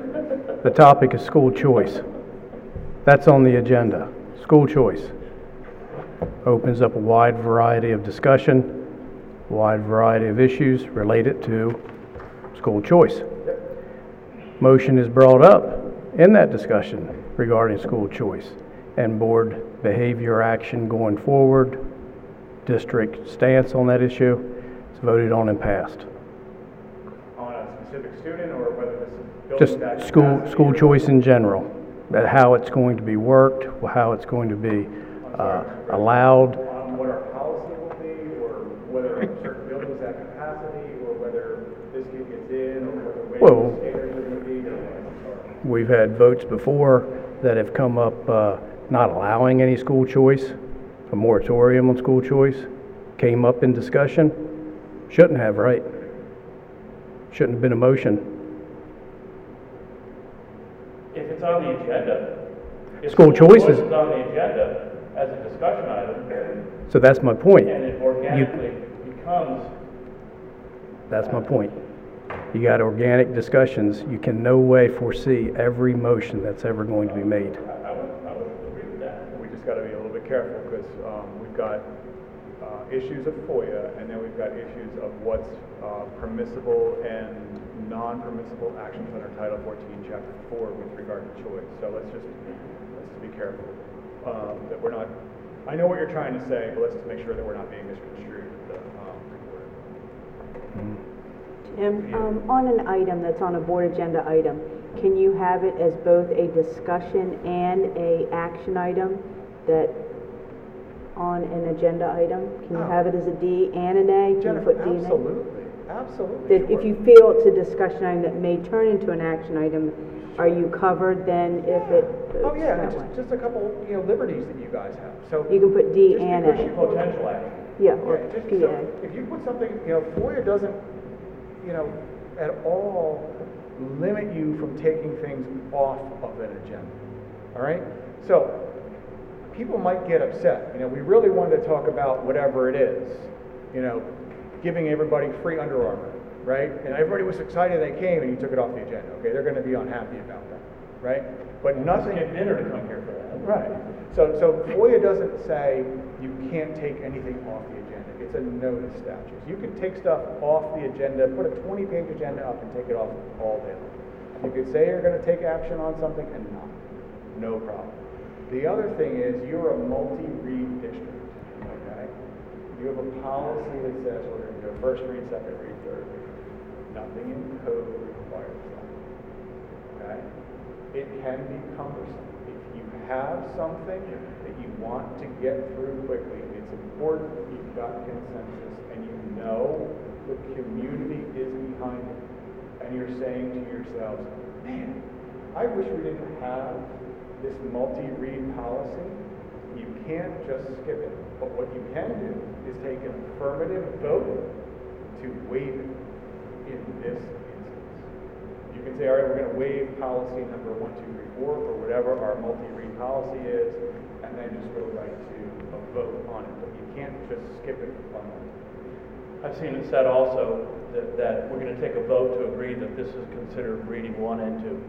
The topic is school choice. That's on the agenda, school choice. Opens up a wide variety of discussion, wide variety of issues related to school choice. Motion is brought up in that discussion regarding school choice and board behavior action going forward, district stance on that issue. It's voted on and passed. On a specific student or whether this is Just building that school, capacity school or- choice in general, that how it's going to be worked, how it's going to be uh, allowed. On what our policy will be, or whether certain buildings have capacity, or whether this kid gets in, or whether Well- weight standards are gonna be, or what? We've had votes before that have come up uh, not allowing any school choice, a moratorium on school choice, came up in discussion. Shouldn't have, right? Shouldn't have been a motion. If it's on the agenda. if School choice is on the agenda as a discussion item, So that's my point. and it organically becomes, That's my point. You got organic discussions, you can no way foresee every motion that's ever going to be made. I would, I would agree with that. We just gotta be a little bit careful, because, um, we've got, uh, issues of FOIA, and then we've got issues of what's, uh, permissible and non-permissible actions under Title fourteen, Chapter four, with regard to choice. So let's just, let's just be careful, um, that we're not, I know what you're trying to say, but let's just make sure that we're not being misconstrued with the, um, word. Tim, um, on an item that's on a board agenda item, can you have it as both a discussion and a action item that, on an agenda item? Can you have it as a D and an A? Can you Jennifer, put D and A? absolutely, absolutely. That if sure. you feel it's a discussion item that may turn into an action item, are you covered then if it Oh, yeah, just, just a couple, you know, liberties that you guys have, so. You can put D Just and because A. put- Potential action. Yeah, or Yeah, just- PA. so If you put something, you know, FOIA doesn't, you know, at all limit you from taking things off of an agenda, all right? So, people might get upset, you know, we really wanted to talk about whatever it is, you know, giving everybody free Under Armour. right? And everybody was excited they came and you took it off the agenda, okay? They're gonna be unhappy about that, right? But nothing. Get dinner to come here for that. Right. So, so FOIA doesn't say you can't take anything off the agenda. It's a notice statute. You can take stuff off the agenda, put a twenty-page agenda up and take it off all day long. You could say you're gonna take action on something and not. No problem. The other thing is, you're a multi-read district, okay? You have a policy that says we're gonna go first read, second read, third read. Nothing in code requires that okay? It can be cumbersome. If you have something that you want to get through quickly, it's important consensus and you know the community is behind it. And you're saying to yourselves, man, I wish we didn't have this multi-read policy. You can't just skip it. But what you can do is take an affirmative vote to waive it in this instance. You can say, all right, we're gonna waive policy number one, two, three, four, or whatever our multi-read policy is, and then just go right to a vote on it, but can't just skip it for fun. I've seen it said also that, that we're gonna take a vote to agree that this is considered reading one and two.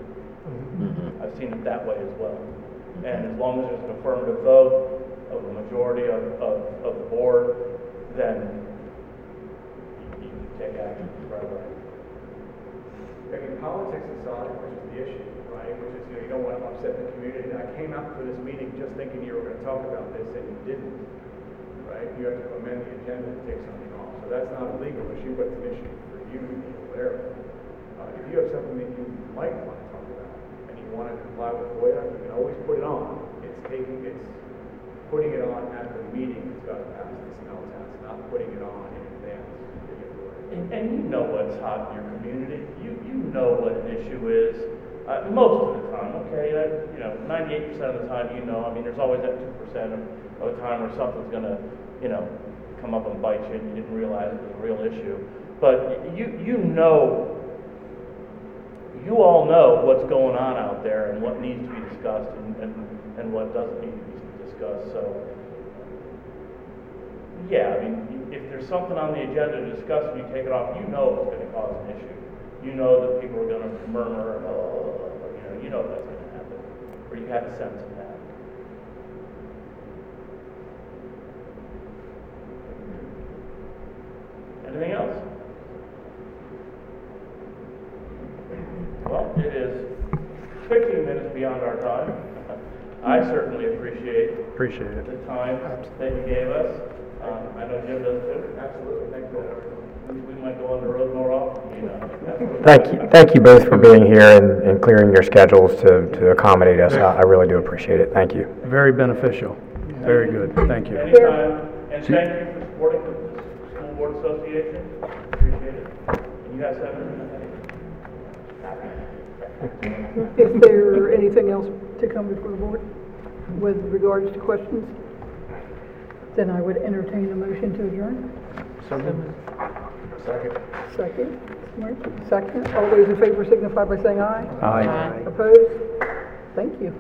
Mm-hmm. I've seen it that way as well. And as long as there's an affirmative vote of a majority of, of, of the board, then you you can take action right away. I mean, politics aside, which is the issue, right, which is, you know, you don't wanna upset the community. I came out for this meeting just thinking you were gonna talk about this, and you didn't, right? You have to amend the agenda to take something off. So that's not a legal issue, but it's an issue for you to be aware of. Uh, if you have something that you might wanna talk about, and you wanna comply with FOIA, you can always put it on. It's taking, it's putting it on at the meeting, it's gotta pass the smell test, not putting it on in advance to. And, and you know what's hot in your community. You, you know what an issue is. Uh, most of the time, okay, uh, you know, ninety-eight percent of the time, you know, I mean, there's always that two percent of, the time where something's gonna, you know, come up and bite you and you didn't realize it was a real issue. But you, you know, you all know what's going on out there and what needs to be discussed and, and, and what doesn't need to be discussed, so. Yeah, I mean, if there's something on the agenda to discuss and you take it off, you know it's gonna cause an issue. You know that people are gonna murmur, oh, you know, you know that's gonna happen, or you have a sense of that. Anything else? Well, it is fifteen minutes beyond our time. I certainly appreciate Appreciate it. the time that you gave us. Um, I know Jim does too. Absolutely, thank you. We, we might go on the road more often, you know. Thank you, thank you both for being here and, and clearing your schedules to, to accommodate us. I I really do appreciate it. Thank you. Very beneficial. Very good. Thank you. Anytime, and thank you for supporting the the school board association. Appreciate it. And you guys have anything? Is there anything else to come before the board with regards to questions? Then I would entertain a motion to adjourn. Second. Second, Mark, second. All those in favor signify by saying aye. Aye. Opposed? Thank you.